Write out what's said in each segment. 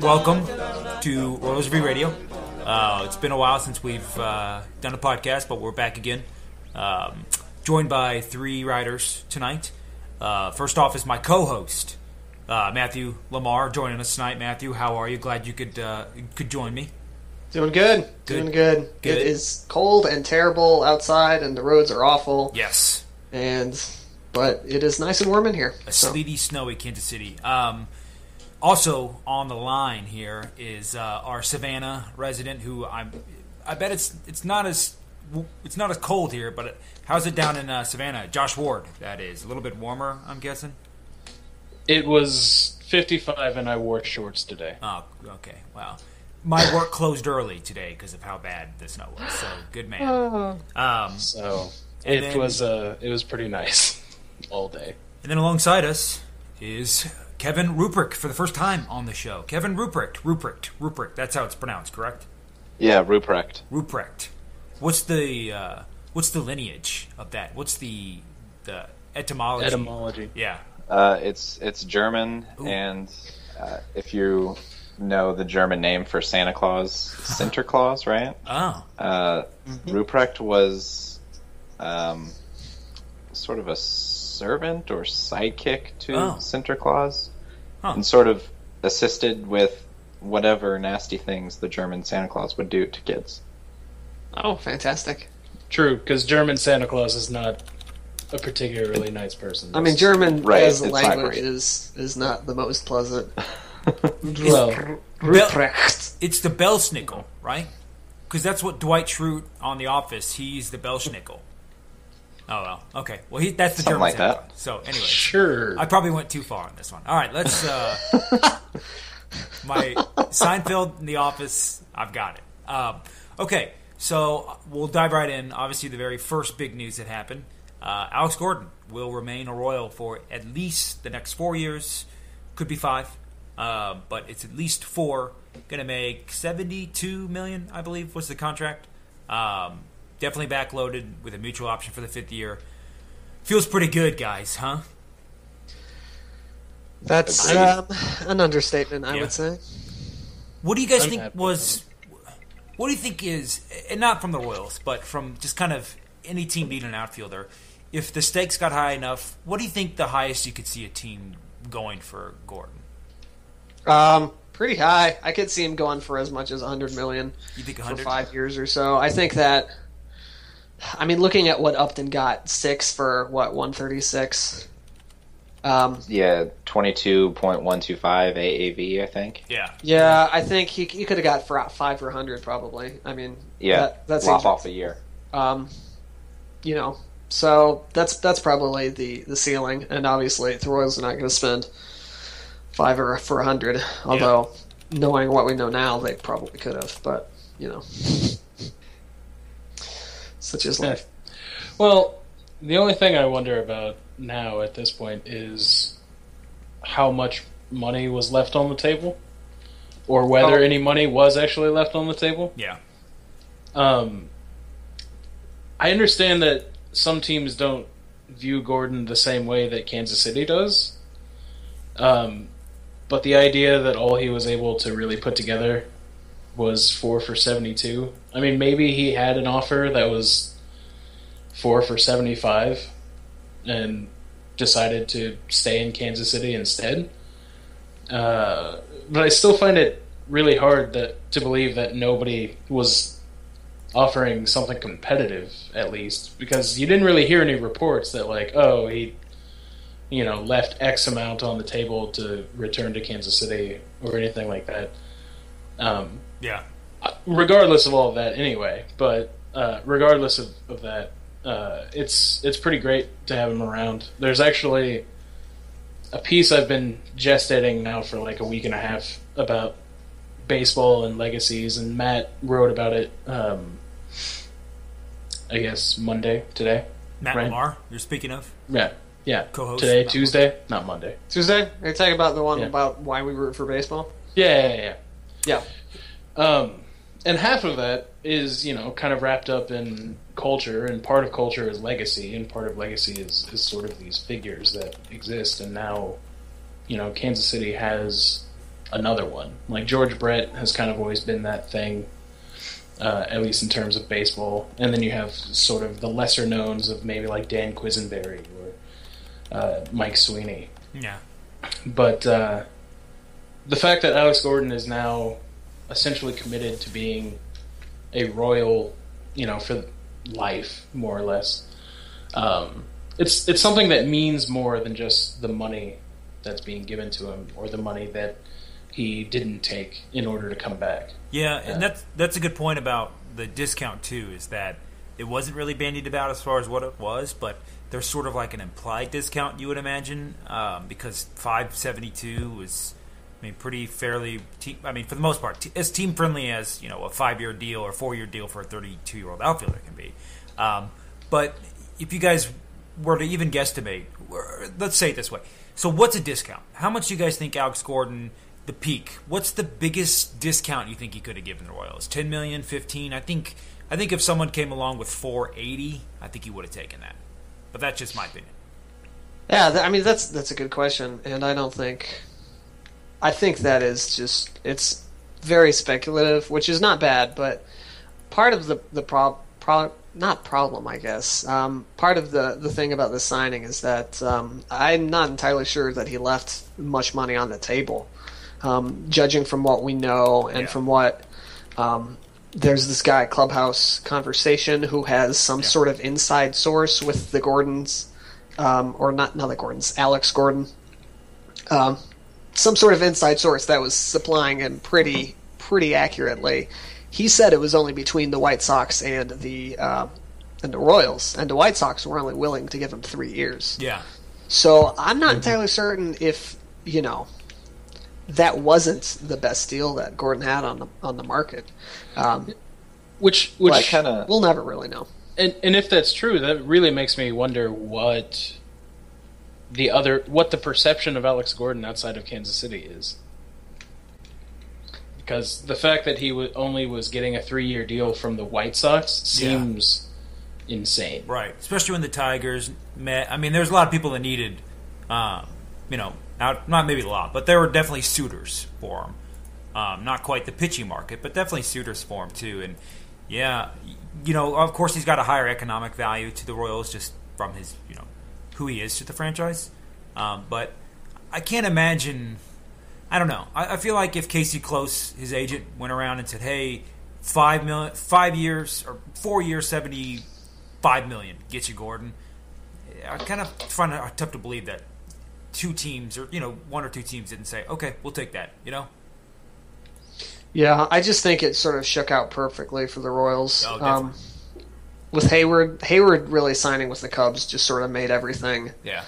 Welcome to Royals Review Radio. Uh, it's been a while since we've uh, done a podcast, but we're back again. Um, joined by three writers tonight. Uh, first off is my co-host, uh, Matthew LaMar, joining us tonight. Matthew, how are you? Glad you could uh, could join me. Doing good. Good. Doing good. Good. It is cold and terrible outside, and the roads are awful. Yes, And but it is nice and warm in here. a so. sleety, snowy Kansas City. Um, also on the line here is uh, our Savannah resident, who I'm. I bet it's it's not as it's not as cold here, but how's it down in uh, Savannah? Josh Ward, that is a little bit warmer, I'm guessing. It was 55 and I wore shorts today. Oh, okay. Wow. My work closed early today because of how bad the snow was. So good man. Um, So it then- was uh it was pretty nice all day. and then alongside us is Kevin Ruprecht for the first time on the show. Kevin Ruprecht, Ruprecht, Ruprecht. That's how it's pronounced, correct? Yeah, Ruprecht. Ruprecht. What's the uh, what's the lineage of that? What's the the etymology? Etymology. Yeah. Uh, it's it's German, Ooh. and uh, if you know the German name for Santa Claus, Sinterklaas, right? Oh. Uh, Ruprecht was um, sort of a servant or sidekick to Oh. Sinterklaas, Huh. and sort of assisted with whatever nasty things the German Santa Claus would do to kids. Oh, fantastic! True, because German Santa Claus is not a particularly nice person. I mean, German Right, as a language great. is is not the most pleasant. well, Ruprecht. It's the Belsnickel, right? Because that's what Dwight Schrute on The Office. He's the Belsnickel. Oh well, okay. Well, he, that's the Something German like that. Claus. So anyway, sure. I probably went too far on this one. All right, let's. Uh, my Seinfeld in The Office. I've got it. Um, okay, so we'll dive right in. Obviously, the very first big news that happened: uh, Alex Gordon will remain a Royal for at least the next four years. Could be five, uh, but it's at least four. Going to make seventy-two million, I believe, was the contract. Um, definitely backloaded with a mutual option for the fifth year. Feels pretty good, guys, huh? That's Agreed. um, an understatement, I Yeah. would say. What do you guys I'm think happy was? What do you think is, and not from the Royals, but from just kind of any team needing an outfielder? If the stakes got high enough, what do you think the highest you could see a team going for Gordon? Um, pretty high. I could see him going for as much as 100 million You think for five years or so. I think that. I mean, looking at what Upton got, six for what 136. Um, Yeah, twenty-two point one two five AAV, I think. Yeah, yeah, I think he, he could have got for five for 100 probably. I mean, Yeah, that, that lop off a year. um, you know, so that's that's probably the the ceiling, and obviously the Royals are not going to spend five or for a hundred. Although, knowing what we know now, they probably could have, but you know, such is life. well, the only thing I wonder about now at this point is how much money was left on the table, or whether Oh. any money was actually left on the table. yeah, Um, I understand that some teams don't view Gordon the same way that Kansas City does. Um, but the idea that all he was able to really put together was four for 72. I mean, maybe he had an offer that was four for 75 and decided to stay in Kansas City instead. Uh, but I still find it really hard that to believe that nobody was offering something competitive at least because you didn't really hear any reports that like oh he you know left x amount on the table to return to Kansas City or anything like that um, Yeah. regardless of all of that anyway but uh, regardless of, of that uh, it's it's pretty great to have him around there's actually a piece I've been gestating now for like a week and a half about baseball and legacies, and Matt wrote about it. Um, I guess Monday today. Matt Right. LaMar, you're speaking of? Yeah, yeah. Co-host. today, Tuesday, not Monday. Tuesday? Are you talking about the one Yeah. about why we root for baseball? Yeah, yeah, yeah. Yeah. Um, and half of that is you know kind of wrapped up in culture, and part of culture is legacy, and part of legacy is is sort of these figures that exist, and now, you know, Kansas City has another one. Like George Brett has kind of always been that thing, uh, at least in terms of baseball, and then you have sort of the lesser knowns of maybe like Dan Quisenberry or uh, Mike Sweeney. Yeah. But uh, the fact that Alex Gordon is now essentially committed to being a royal, you know, for life, more or less, um, it's it's something that means more than just the money that's being given to him or the money that he didn't take in order to come back. Yeah, and Yeah. that's that's a good point about the discount too. Is that it wasn't really bandied about as far as what it was, but there's sort of like an implied discount you would imagine um, because 572 was, I mean, pretty fairly. Te- I mean, for the most part, as team friendly as you know a five year deal or four year deal for a 32 year old outfielder can be. Um, but if you guys were to even guesstimate, let's say it this way. So, what's a discount? How much do you guys think Alex Gordon, the peak? What's the biggest discount you think he could have given the Royals? 10 million, 15? I think. I think if someone came along with 480, I think he would have taken that. But that's just my opinion. Yeah, th- I mean that's that's a good question, and I don't think. I think that is just it's very speculative, which is not bad, but part of the the prob pro- not problem, I guess. Um, part of the the thing about the signing is that um, I'm not entirely sure that he left much money on the table, um, judging from what we know and Yeah. from what. There's this guy clubhouse conversation who has some sort of inside source with the Gordons um, or not not the Gordons, Alex Gordon, um, some sort of inside source that was supplying him pretty pretty accurately. He said it was only between the White Sox and the uh, and the Royals, and the White Sox were only willing to give him three years. Yeah. So I'm not entirely certain if you know that wasn't the best deal that Gordon had on the on the market. Um, Which which Well, kind of we'll never really know. And and if that's true, that really makes me wonder what the other what the perception of Alex Gordon outside of Kansas City is. Because the fact that he wa only was getting a three year deal from the White Sox seems insane. Right, especially when the Tigers met. I mean, there's a lot of people that needed, um, you know, not maybe a lot, but there were definitely suitors for him. Um, not quite the pitching market, but definitely suitors for him too. And yeah, you know, of course, he's got a higher economic value to the Royals just from his, you know, who he is to the franchise. Um, but I can't imagine. I don't know. I, I feel like if Casey Close, his agent, went around and said, "Hey, five million, five years or four years, seventy five million get you Gordon," I kind of find it tough to believe that two teams or you know one or two teams didn't say, "Okay, we'll take that." You know? Yeah, I just think it sort of shook out perfectly for the Royals. Oh, um, with Heyward, Heyward really signing with the Cubs just sort of made everything Yeah.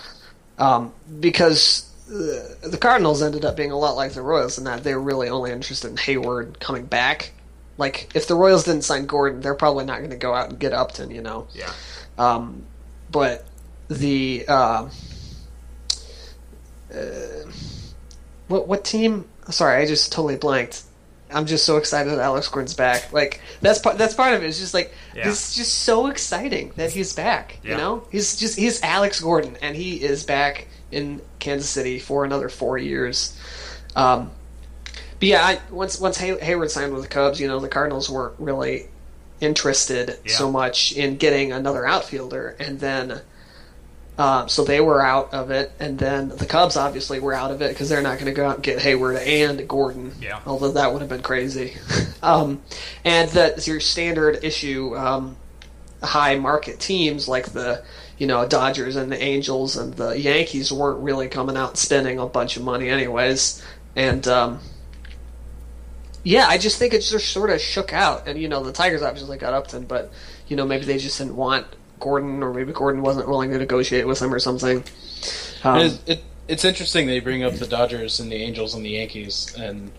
um, because the Cardinals ended up being a lot like the Royals in that they were really only interested in Heyward coming back. Like if the Royals didn't sign Gordon, they're probably not going to go out and get Upton, you know. Yeah. Um, but the uh, uh, what what team? Sorry, I just totally blanked. I'm just so excited that Alex Gordon's back. Like that's part that's part of it. It's just like Yeah. this is just so exciting that he's back. You know, he's just he's Alex Gordon, and he is back in Kansas City for another four years. Um, But yeah, I, once once Hay- Heyward signed with the Cubs, you know, the Cardinals weren't really interested Yeah. so much in getting another outfielder, and then um, so they were out of it, and then the Cubs obviously were out of it because they're not going to go out and get Heyward and Gordon. Yeah. although that would have been crazy. um, and that your standard issue um, high market teams like the you know Dodgers and the Angels and the Yankees weren't really coming out and spending a bunch of money anyways, and um, yeah, I just think it just sort of shook out, and you know the Tigers obviously got Upton, but you know maybe they just didn't want Gordon, or maybe Gordon wasn't willing to negotiate with him or something. Um, It, it, it's interesting they bring up the Dodgers and the Angels and the Yankees, and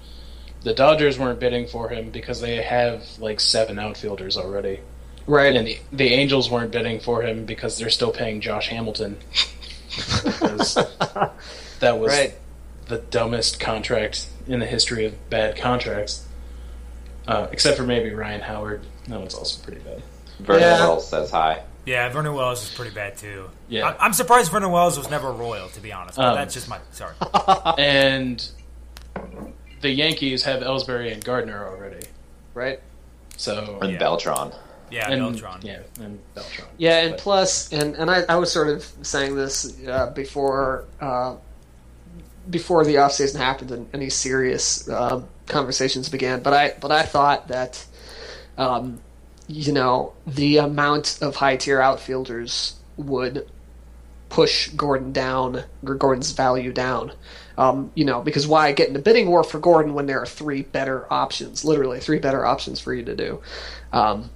the Dodgers weren't bidding for him because they have like seven outfielders already, right? and the the Angels weren't bidding for him because they're still paying Josh Hamilton. That was Right. the dumbest contract in the history of bad contracts, uh, except for maybe Ryan Howard. That one's also pretty bad. Vernon Yeah. Wells says hi. Yeah, Vernon Wells is pretty bad too. Yeah. I, I'm surprised Vernon Wells was never royal, to be honest. But Um, that's just my sorry. and the Yankees have Ellsbury and Gardner already. right? So And Yeah. Beltran. Yeah, and, Beltran. Yeah, and Beltran. Yeah, and But- plus, and and I, I was sort of saying this uh, before uh, before the off season happened and any serious uh, conversations began. But I but I thought that um, you know the amount of high tier outfielders would push Gordon down or Gordon's value down. Um, you know, because why get in a bidding war for Gordon when there are three better options, literally three better options for you to do. Um,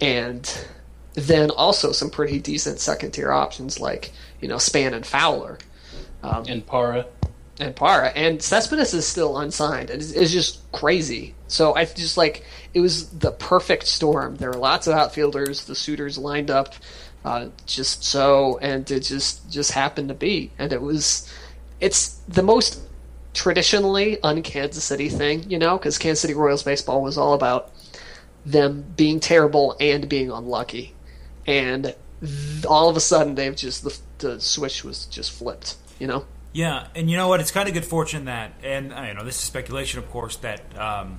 and then also some pretty decent second tier options like you know Span and Fowler um, and Parra. and Parra and Cespedes is still unsigned. It's, it's just crazy. So I just like it was the perfect storm. There were lots of outfielders. The suitors lined up uh, just so, and it just just happened to be, and it was it's the most traditionally un-Kansas City thing, you know, because Kansas City Royals baseball was all about them being terrible and being unlucky, and th- all of a sudden they've just the, the switch was just flipped, you know. Yeah, and you know what? It's kind of good fortune that, and you know, this is speculation, of course. That um,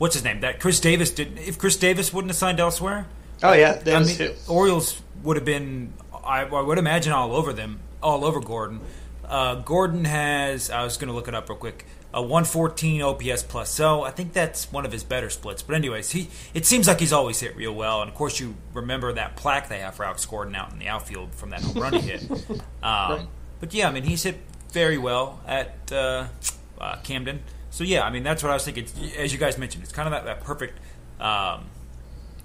what's his name? That Chris Davis did. If Chris Davis wouldn't have signed elsewhere, Oh yeah, I mean, Orioles would have been. I, I would imagine all over them, all over Gordon. Uh, Gordon has. I was going to look it up real quick. A 114 OPS plus. So I think that's one of his better splits. But anyways, he. It seems like he's always hit real well. And of course, you remember that plaque they have for Alex Gordon out in the outfield from that home run he hit. Um, But yeah, I mean, he's hit very well at uh, uh, Camden. So yeah, I mean, that's what I was thinking. As you guys mentioned, it's kind of that, that perfect. Um,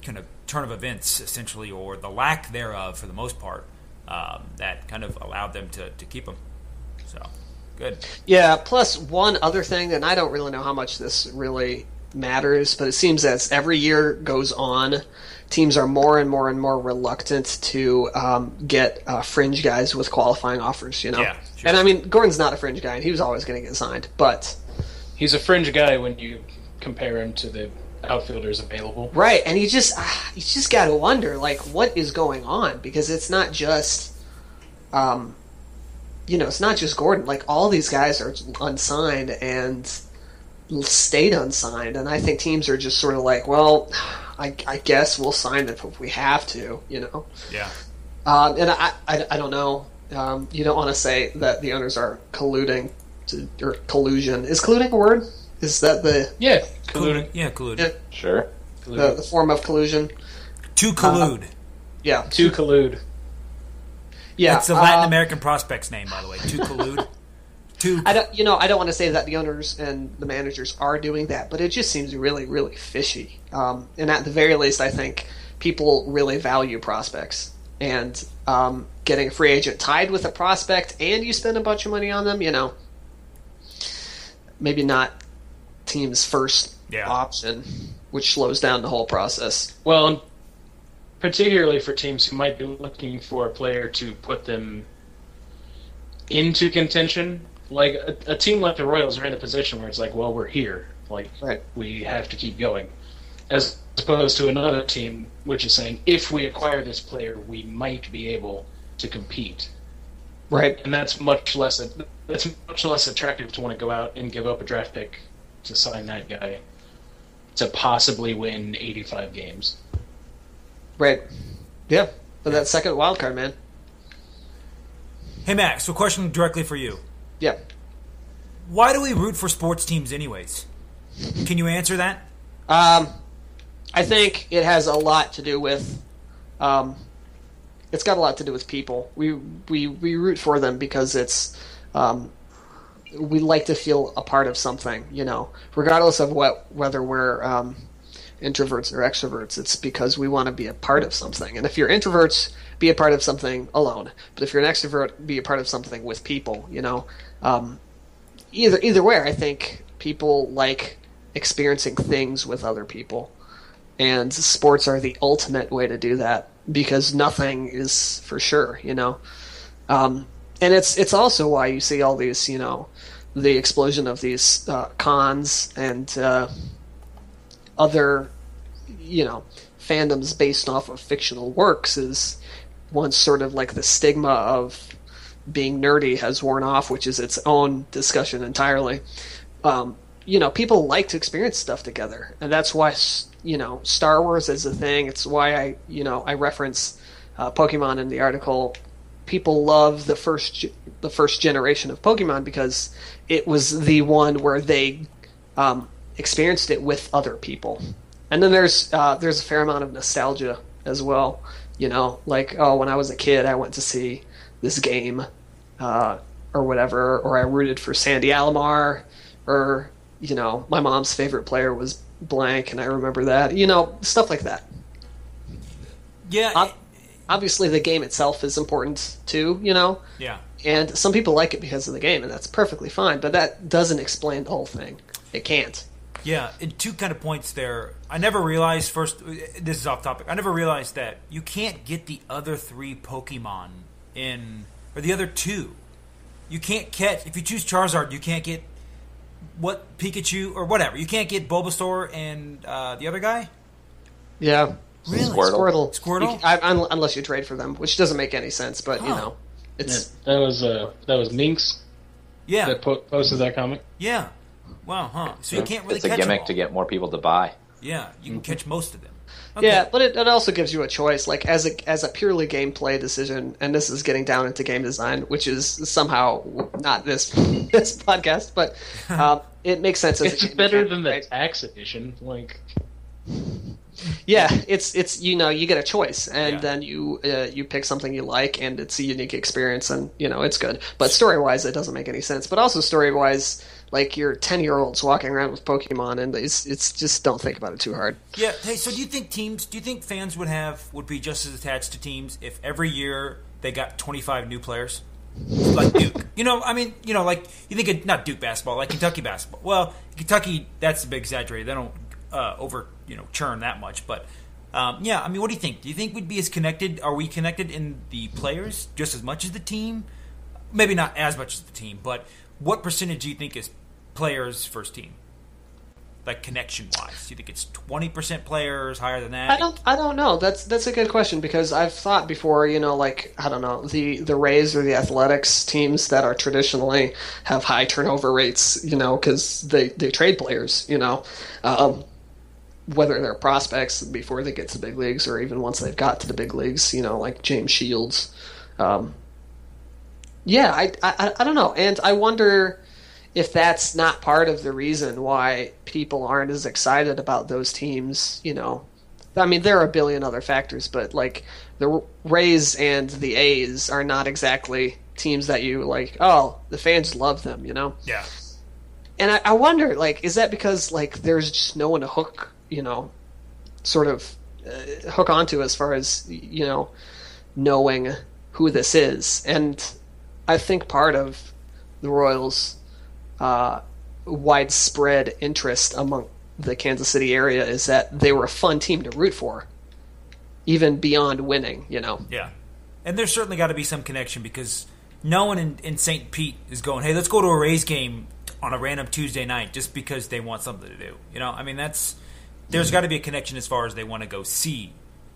kind of turn of events, essentially, or the lack thereof for the most part, um, that kind of allowed them to, to keep him. So, good. Yeah, plus one other thing, and I don't really know how much this really matters, but it seems as every year goes on, teams are more and more and more reluctant to um, get uh, fringe guys with qualifying offers, you know? Yeah, sure. And I mean, Gordon's not a fringe guy, and he was always going to get signed, but. He's a fringe guy when you compare him to the outfielders available. Right, and you just ah, you just got to wonder like what is going on because it's not just um you know, it's not just Gordon. Like all these guys are unsigned and stayed unsigned and I think teams are just sort of like, well, I, I guess we'll sign them if we have to, you know. Yeah. Um, and I, I, I don't know. Um, you don't want to say that the owners are colluding to, or collusion. Is colluding a word? Is that the Yeah, colluding. Yeah, collude. Yeah. Sure. the, the form of collusion? To collude. Yeah, To collude. yeah. It's the Latin uh, American prospect's name, by the way. To collude. to. I don't, you know, I don't want to say that the owners and the managers are doing that, but it just seems really, really fishy. Um, and at the very least, I think people really value prospects, and um, getting a free agent tied with a prospect, and you spend a bunch of money on them, you know, maybe not team's first Yeah. option, which slows down the whole process. Well, particularly for teams who might be looking for a player to put them into contention. Like a, a team like the Royals are in a position where it's like, well, we're here. Like Right. we have to keep going. As opposed to another team which is saying, if we acquire this player, we might be able to compete. Right. And that's much less that's much less attractive to want to go out and give up a draft pick to sign that guy to possibly win 85 games. Right. Yeah. But that second wild card, man. Hey Max, so question directly for you. Yeah. Why do we root for sports teams anyways? Can you answer that? Um, I think it has a lot to do with. Um, it's got a lot to do with people. We we we root for them because it's. Um, we like to feel a part of something, you know, regardless of what whether we're um, introverts or extroverts. It's because we want to be a part of something. And if you're introverts, be a part of something alone. But if you're an extrovert, be a part of something with people. You know, um, either either way, I think people like experiencing things with other people, and sports are the ultimate way to do that because nothing is for sure. You know, um, and it's it's also why you see all these you know the explosion of these uh, cons and uh, other you know fandoms based off of fictional works is once sort of like the stigma of being nerdy has worn off, which is its own discussion entirely. Um, you know, people like to experience stuff together, and that's why you know Star Wars is a thing. It's why I you know I reference uh, Pokemon in the article. People love the first the first generation of Pokemon because it was the one where they um, experienced it with other people. And then there's uh, there's a fair amount of nostalgia as well. You know, like oh, when I was a kid, I went to see this game uh, or whatever, or I rooted for Sandy Alomar, or you know, my mom's favorite player was blank, and I remember that. You know, stuff like that. Yeah. Ob- obviously, the game itself is important too. You know. Yeah. And some people like it because of the game, and that's perfectly fine. But that doesn't explain the whole thing. It can't. Yeah, and two kind of points there. I never realized first. This is off topic. I never realized that you can't get the other three Pokemon in, or the other two. You can't catch if you choose Charizard. You can't get what Pikachu or whatever. You can't get Bulbasaur and uh, the other guy. Yeah. Really? Squirtle. Squirtle? You- I, un- unless you trade for them, which doesn't make any sense. But you know, it's That was uh, that was Minx Yeah, that po- posted that comic. yeah. Wow, huh? So you can't really it's a catch 'em gimmick all. to get more people to buy. Yeah, you can catch most of them. Yeah. But it, it also gives you a choice, like as a as a purely gameplay decision. And this is getting down into game design, which is somehow not this this podcast, but um, it makes sense. As It's game better mechanic, than the right? tax edition. Like Yeah, it's it's you know you get a choice, and Yeah. then you uh, you pick something you like, and it's a unique experience, and you know it's good. But story wise, it doesn't make any sense. But also story wise, like you're ten year olds walking around with Pokemon, and it's it's just don't think about it too hard. Yeah. Hey, so do you think teams? Do you think fans would have would be just as attached to teams if every year they got twenty five new players, like Duke? You know, I mean, you know, like you think of, not Duke basketball, like Kentucky basketball. Well, Kentucky, that's a bit exaggerated. They don't uh, over you know churn that much, but. Um, yeah, I mean, what do you think? Do you think we'd be as connected? Are we connected in the players just as much as the team? Maybe not as much as the team, but what percentage do you think is players first team? Like connection wise, do you think it's twenty percent players, higher than that? I don't I don't know. That's that's a good question because I've thought before. You know, like I don't know the the Rays or the Athletics teams that are traditionally have high turnover rates. You know, because they they trade players. You know. Um, whether they're prospects before they get to the big leagues or even once they've got to the big leagues, you know, like James Shields. Um, yeah, I, I, I don't know. And I wonder if that's not part of the reason why people aren't as excited about those teams, you know. I mean, there are a billion other factors, but like the Rays and the A's are not exactly teams that you like, oh, the fans love them, you know? Yeah, and I, I wonder, like, is that because like there's just no one to hook, you know, sort of uh, hook onto as far as you know, knowing who this is, and I think part of the Royals' uh, widespread interest among the Kansas City area is that they were a fun team to root for, even beyond winning. You know, yeah. And there's certainly got to be some connection because no one in, in St. Pete is going, hey, let's go to a Rays game on a random Tuesday night just because they want something to do. You know, I mean, that's there's got to be a connection as far as they want to go see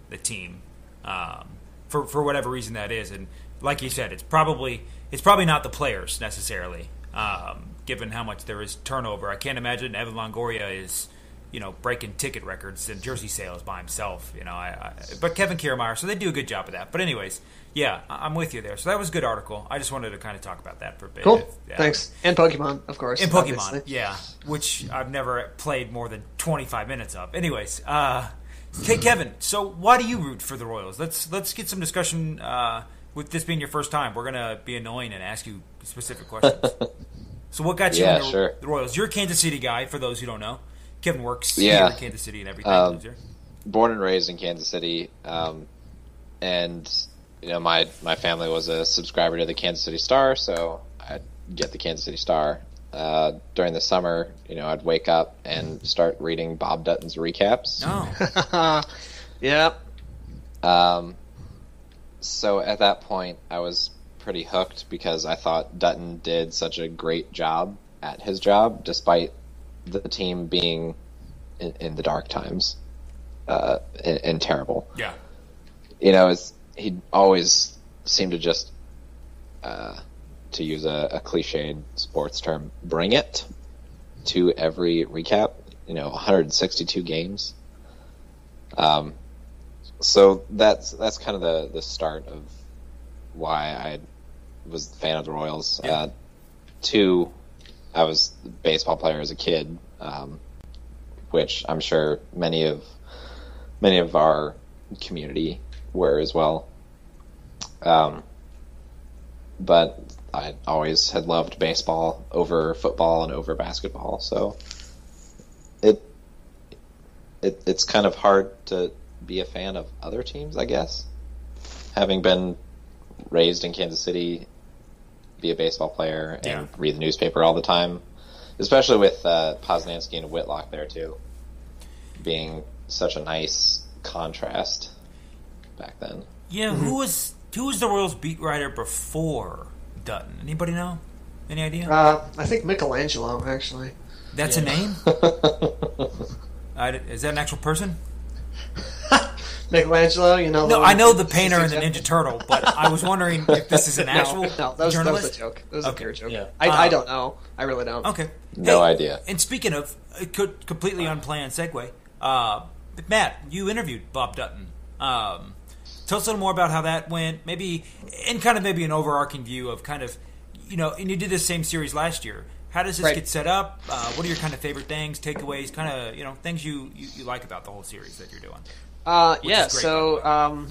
the team um, for for whatever reason that is. And like you said, it's probably it's probably not the players necessarily. Um, given how much there is turnover. I can't imagine Evan Longoria is, you know, breaking ticket records and jersey sales by himself. You know, I, I but Kevin Kiermaier, so they do a good job of that. But anyways, yeah, I'm with you there. So that was a good article. I just wanted to kind of talk about that for a bit. Cool. Yeah. Thanks. And Pokemon, of course. In Pokemon, obviously. yeah, which I've never played more than 25 minutes of. Anyways, uh, K- Kevin, so why do you root for the Royals? Let's let's get some discussion. Uh, with this being your first time, we're gonna be annoying and ask you specific questions. so, what got you Yeah, into sure. the Royals? You're a Kansas City guy. For those who don't know, Kevin works Yeah. here in Kansas City and everything. Um, born and raised in Kansas City, um, and you know my my family was a subscriber to the Kansas City Star, so I'd get the Kansas City Star. Uh, during the summer, you know, I'd wake up and start reading Bob Dutton's recaps. No, yeah. Um, so at that point, I was pretty hooked because I thought Dutton did such a great job at his job, despite the team being in, in the dark times uh, and, and terrible. yeah, You know, it's, he always seemed to just, uh, to use a, a cliched sports term, bring it to every recap. You know, 162 games. Um, so that's that's kind of the the start of why I was a fan of the Royals. Yeah. Uh, two, I was a baseball player as a kid, um, which I'm sure many of many of our community were as well. Um, but I always had loved baseball over football and over basketball, so it it it's kind of hard to be a fan of other teams, I guess. Having been raised in Kansas City, be a baseball player, and Yeah. read the newspaper all the time, especially with uh, Posnanski and Whitlock there too, being such a nice contrast back then. yeah. Mm-hmm. Who was who was the Royals beat writer before Dutton? Anybody know? Any idea? Uh, I think Michelangelo, actually. That's a name. I, is that an actual person? Michelangelo, you know. No, I know the painter and the. Ninja Turtle, but I was wondering if this is an actual no, no, that was, that was a joke. That was Okay. a pure joke. Yeah. I, Uh, I don't know. I really don't. Okay, No Hey, idea. And speaking of, it could completely unplanned segue. Uh, Matt, you interviewed Bob Dutton. Um, tell us a little more about how that went. Maybe, and kind of maybe an overarching view of kind of, you know, and you did this same series last year. How does this Right. get set up? Uh, what are your kind of favorite things, takeaways, kind of you know things you, you, you like about the whole series that you're doing? Uh, yeah. So, um,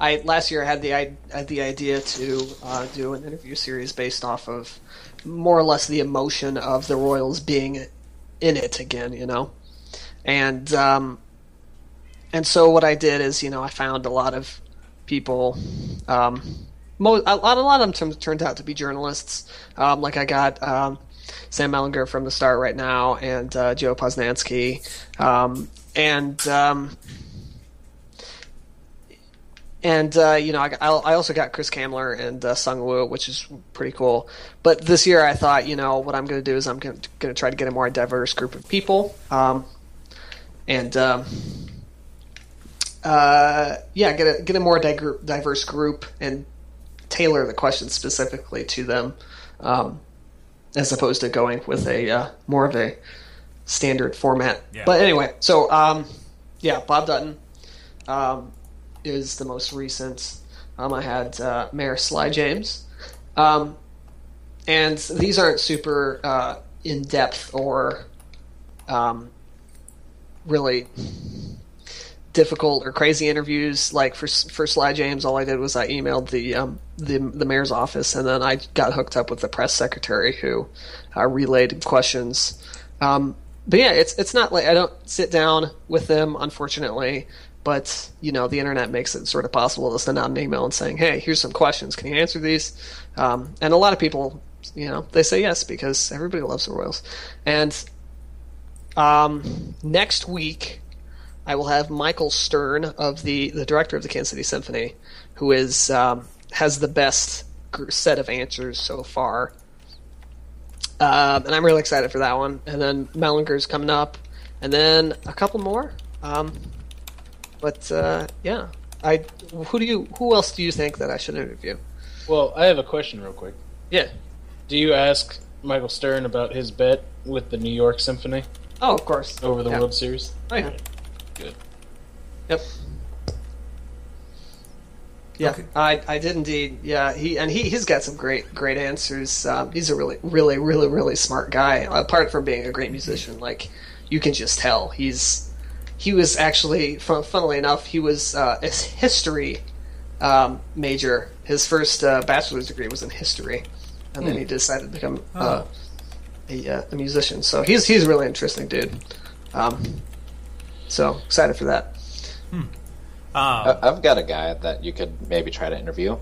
I last year I had the I had the idea to uh, do an interview series based off of more or less the emotion of the Royals being in it again. You know, and um, and so what I did is you know I found a lot of people. Um, a lot, a lot of them turn- turned out to be journalists. Um, like I got um, Sam Mellinger from the Star right now, and uh, Joe Posnanski, um, and um, and uh, you know I, I also got Chris Kamler and uh, Sung Woo, which is pretty cool. But this year I thought, you know, what I'm going to do is I'm going to try to get a more diverse group of people, um, and um, uh, yeah, get a get a more dig- diverse group and tailor the questions specifically to them, um, as opposed to going with a uh, more of a standard format. Yeah. But anyway, so um, yeah, Bob Dutton um, is the most recent. Um, I had uh, Mayor Sly James, um, and these aren't super uh, in depth or um, really difficult or crazy interviews. Like for for Sly James, all I did was I emailed the um, the the mayor's office, and then I got hooked up with the press secretary who uh, relayed questions. Um, but yeah, it's it's not like I don't sit down with them, unfortunately. But you know, the internet makes it sort of possible to send out an email and saying, "Hey, here's some questions. Can you answer these?" Um, and a lot of people, you know, they say yes because everybody loves the Royals. And um, next week, I will have Michael Stern of the the director of the Kansas City Symphony, who is um, has the best set of answers so far. Um, and I'm really excited for that one. And then Mellinger's coming up, and then a couple more. Um, but uh, yeah, I who do you who else do you think that I should interview? Well, I have a question real quick. Yeah, Do you ask Michael Stern about his bet with the New York Symphony Oh, of course. over the Yeah. World Series? Oh, yeah. Good. Yep. Yeah, Okay. I I did indeed. Yeah, he and he he's got some great great answers. Um, he's a really really really really smart guy. Apart from being a great musician, like you can just tell he's he was actually fun, funnily enough he was uh, a history um, major. His first uh, bachelor's degree was in history, and then he decided to become uh, a, uh, a musician. So he's he's a really interesting dude. Um, so excited for that. Um, I- I've got a guy that you could maybe try to interview.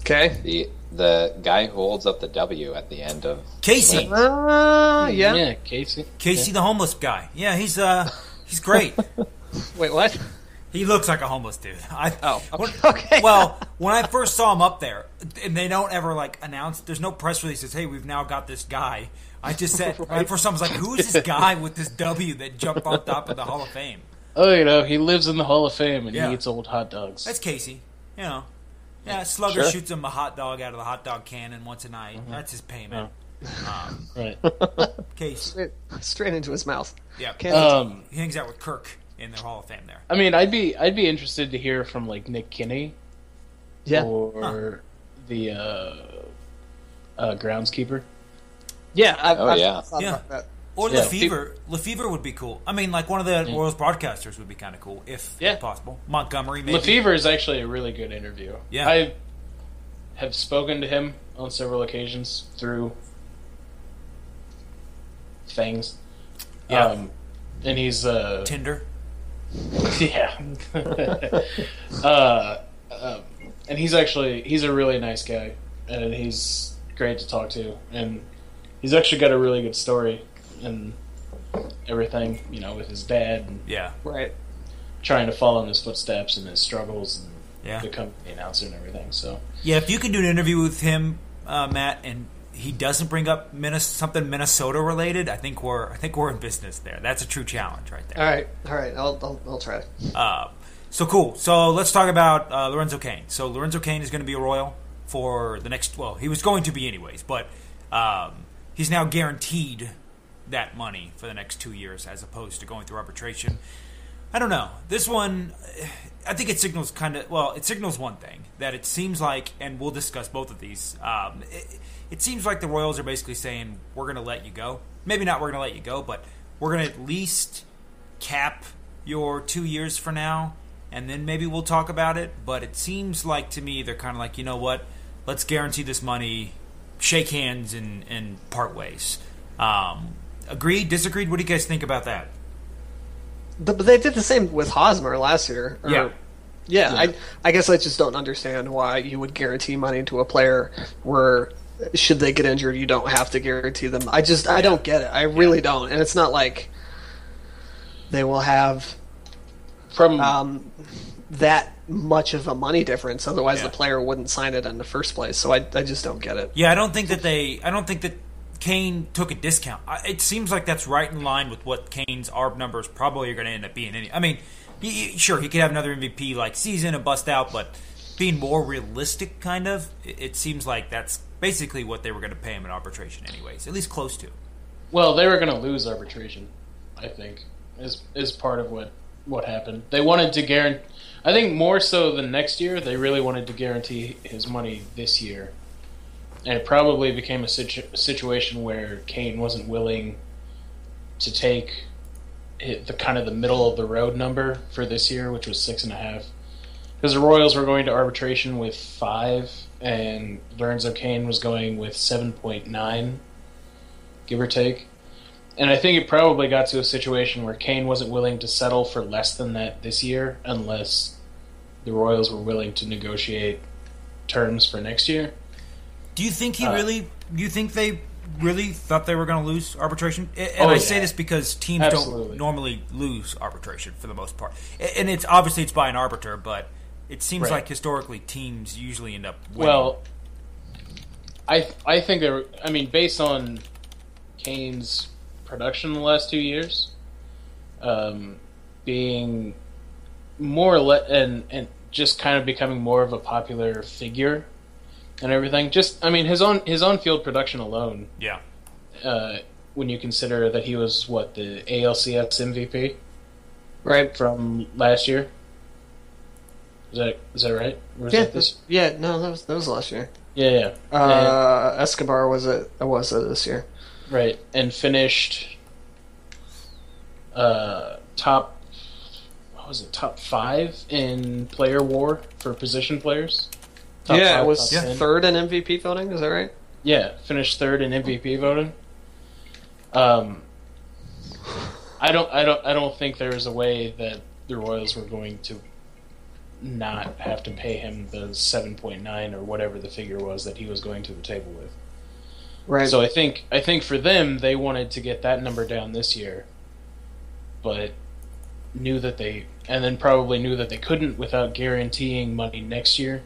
Okay. The the guy who holds up the W at the end of Casey, Uh, yeah. Yeah, Casey. Casey, the homeless guy. Yeah, he's uh, he's great. Wait, what? He looks like a homeless dude. I, Oh, when- okay. well, when I first saw him up there, and they don't ever like announce. There's no press releases. Hey, we've now got this guy. I just said when I first saw him, I was like, "Who is this guy with this W that jumped on top of the Hall of Fame?" Oh, you know, he lives in the Hall of Fame and Yeah. he eats old hot dogs. That's Casey. You know, yeah. Slugger Sure. shoots him a hot dog out of the hot dog cannon once a night. That's his payment. Um, right. Casey. Straight, straight into his mouth. Yeah. Um, He hangs out with Kirk in the Hall of Fame there. I mean, I'd be I'd be interested to hear from like Nick Kenney yeah. or the uh, uh, groundskeeper. Yeah. I've, Oh, I've yeah. thought Yeah. Or Yeah, Lefebvre. Lefebvre would be cool. I mean, like one of the Royals broadcasters would be kind of cool if, Yeah. if possible. Montgomery, maybe. Lefebvre is actually a really good interview. Yeah. I have spoken to him on several occasions through things. Yeah. Um, and he's uh, Tinder. yeah. uh, um, and he's actually he's a really nice guy, and he's great to talk to, and he's actually got a really good story and everything. You know, with his dad and Yeah. Right. trying to follow in his footsteps and his struggles and Yeah. become the announcer and everything. So Yeah, if you can do an interview with him, uh, Matt, and he doesn't bring up Minnes- something Minnesota related, I think we're I think we're in business there. That's a true challenge right there. All right. All right. I'll, I'll, I'll try. Uh, so cool. So let's talk about uh, Lorenzo Cain. So Lorenzo Cain is going to be a Royal for the next. Well, he was going to be anyways, but um, he's now guaranteed that money for the next two years, as opposed to going through arbitration. I don't know. This one, I think it signals kind of. Well, it signals one thing that it seems like, and we'll discuss both of these. Um, it, it seems like the Royals are basically saying we're going to let you go. Maybe not. We're going to let you go, but we're going to at least cap your two years for now, and then maybe we'll talk about it. But it seems like to me they're kind of like, you know what? Let's guarantee this money, shake hands, and and part ways. Um, agreed? Disagreed? What do you guys think about that? But, but they did the same with Hosmer last year. or- Yeah. Yeah, I, I guess I just don't understand why you would guarantee money to a player where should they get injured you don't have to guarantee them. I just I don't get it. I really don't. And it's not like they will have from um, that much of a money difference. Otherwise, Yeah. the player wouldn't sign it in the first place. So I, I just don't get it. Yeah, I don't think that they. I don't think that Cain took a discount. It seems like that's right in line with what Cain's ARB numbers probably are going to end up being. I mean, sure he could have another MVP like season and bust out, but being more realistic, kind of, it, it seems like that's basically what they were going to pay him in arbitration, anyways. At least close to. well, they were going to lose arbitration. I think is is part of what what happened. They wanted to guarantee. I think more so than next year, they really wanted to guarantee his money this year, and it probably became a situ- situation where Cain wasn't willing to take it, the kind of the middle of the road number for this year, which was six and a half, because the Royals were going to arbitration with five, and Lorenzo Cain was going with seven point nine, give or take. And I think it probably got to a situation where Cain wasn't willing to settle for less than that this year unless the Royals were willing to negotiate terms for next year. Do you think he Uh, really? Do you think they really thought they were going to lose arbitration? And Oh, I yeah. say this because teams Absolutely. don't normally lose arbitration for the most part, and it's obviously it's by an arbiter, but it seems Right. like historically teams usually end up winning. Well, I I think there. I mean, based on Cain's production in the last two years, um, being more or less, and and just kind of becoming more of a popular figure and everything. Just I mean, his on his on field production alone yeah, uh, when you consider that he was what the ALCS MVP Right. from last year. Is that is that right? Or is Yeah. that this? Yeah. No, that was that was last year. Yeah, yeah. And- Uh, Escobar was it? Was it this year? Right, and finished uh, top. What was it? Top five in player war for position players. Top yeah, five, it was top 10. third in MVP voting. Is that right? Yeah, finished third in MVP voting. Um, I don't, I don't, I don't think there was a way that the Royals were going to not have to pay him the seven point nine or whatever the figure was that he was going to the table with. Right. So I think I think for them they wanted to get that number down this year, but knew that they and then probably knew that they couldn't without guaranteeing money next year.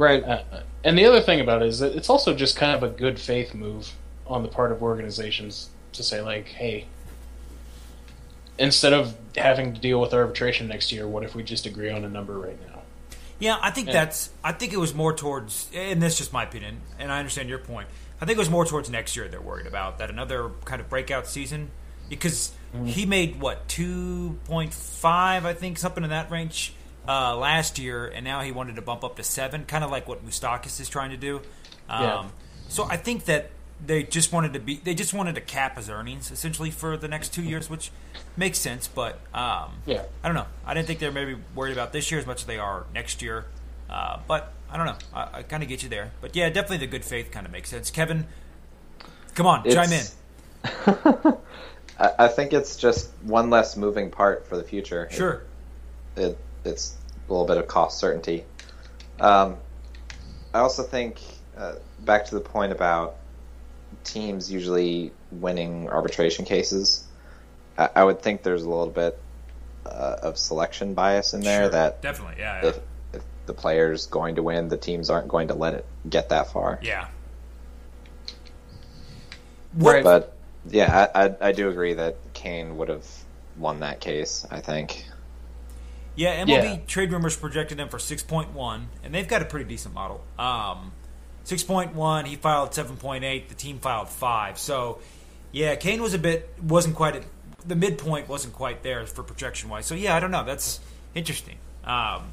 Right. Uh, and the other thing about it is that it's also just kind of a good faith move on the part of organizations to say like, hey, instead of having to deal with arbitration next year, what if we just agree on a number right now? Yeah, I think Yeah. that's. I think it was more towards, and that's just my opinion, and I understand your point. I think it was more towards next year they're worried about that another kind of breakout season because he made what two point five, I think, something in that range uh, last year, and now he wanted to bump up to seven, kind of like what Moustakas is trying to do. Um, Yeah. So I think that they just wanted to be, they just wanted to cap his earnings essentially for the next two years, which makes sense. But um, Yeah. I don't know. I didn't think they're maybe worried about this year as much as they are next year. Uh, but I don't know. I, I kind of get you there. But yeah, definitely the good faith kind of makes sense. Kevin, come on, chime in. I, think it's just one less moving part for the future. It- Sure. it, it's a little bit of cost certainty. Um, I also think uh, back to the point about teams usually winning arbitration cases. I, I would think there's a little bit uh, of selection bias in there Sure. that definitely, yeah, yeah. if, if the player's going to win, the teams aren't going to let it get that far. yeah. Right. But yeah, I, I, I do agree that Cain would have won that case. I think. Yeah, MLB Yeah. trade rumors projected him for six point one, and they've got a pretty decent model. Um, six point one, he filed seven point eight. The team filed five. So, yeah, Cain was a bit wasn't quite at the midpoint wasn't quite there for projection wise. So yeah, I don't know. That's interesting. Um,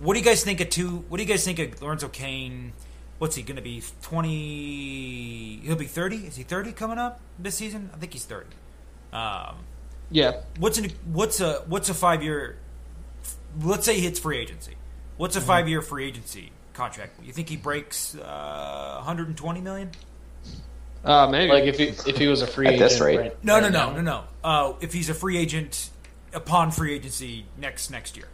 what do you guys think of two? What do you guys think of Lorenzo Cain? What's he going to be? Twenty? He'll be thirty. Is he thirty coming up this season? I think he's thirty. Um, Yeah. what's an what's a what's a five year? Let's say he hits free agency. What's a Mm-hmm. five year free agency contract? You think he breaks uh, 120 million? Uh, maybe. Like if he if he was a free At agent, this rate. right, No, right no, no, now- no, no. Uh, if he's a free agent upon free agency next next year,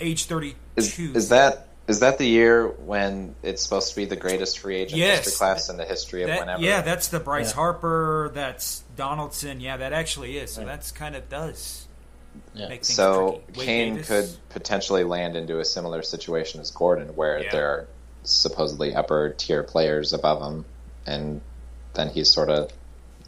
age 32. Is, is that is that the year when it's supposed to be the greatest free agent Yes. history class in the history of That- whenever? yeah, that's the Bryce Yeah. Harper. That's Donaldson. Yeah, that actually is. So that's kind of does Yeah. make so Cain Davis? could potentially land into a similar situation as Gordon, where Yeah. there are supposedly upper tier players above him, and then he's sort of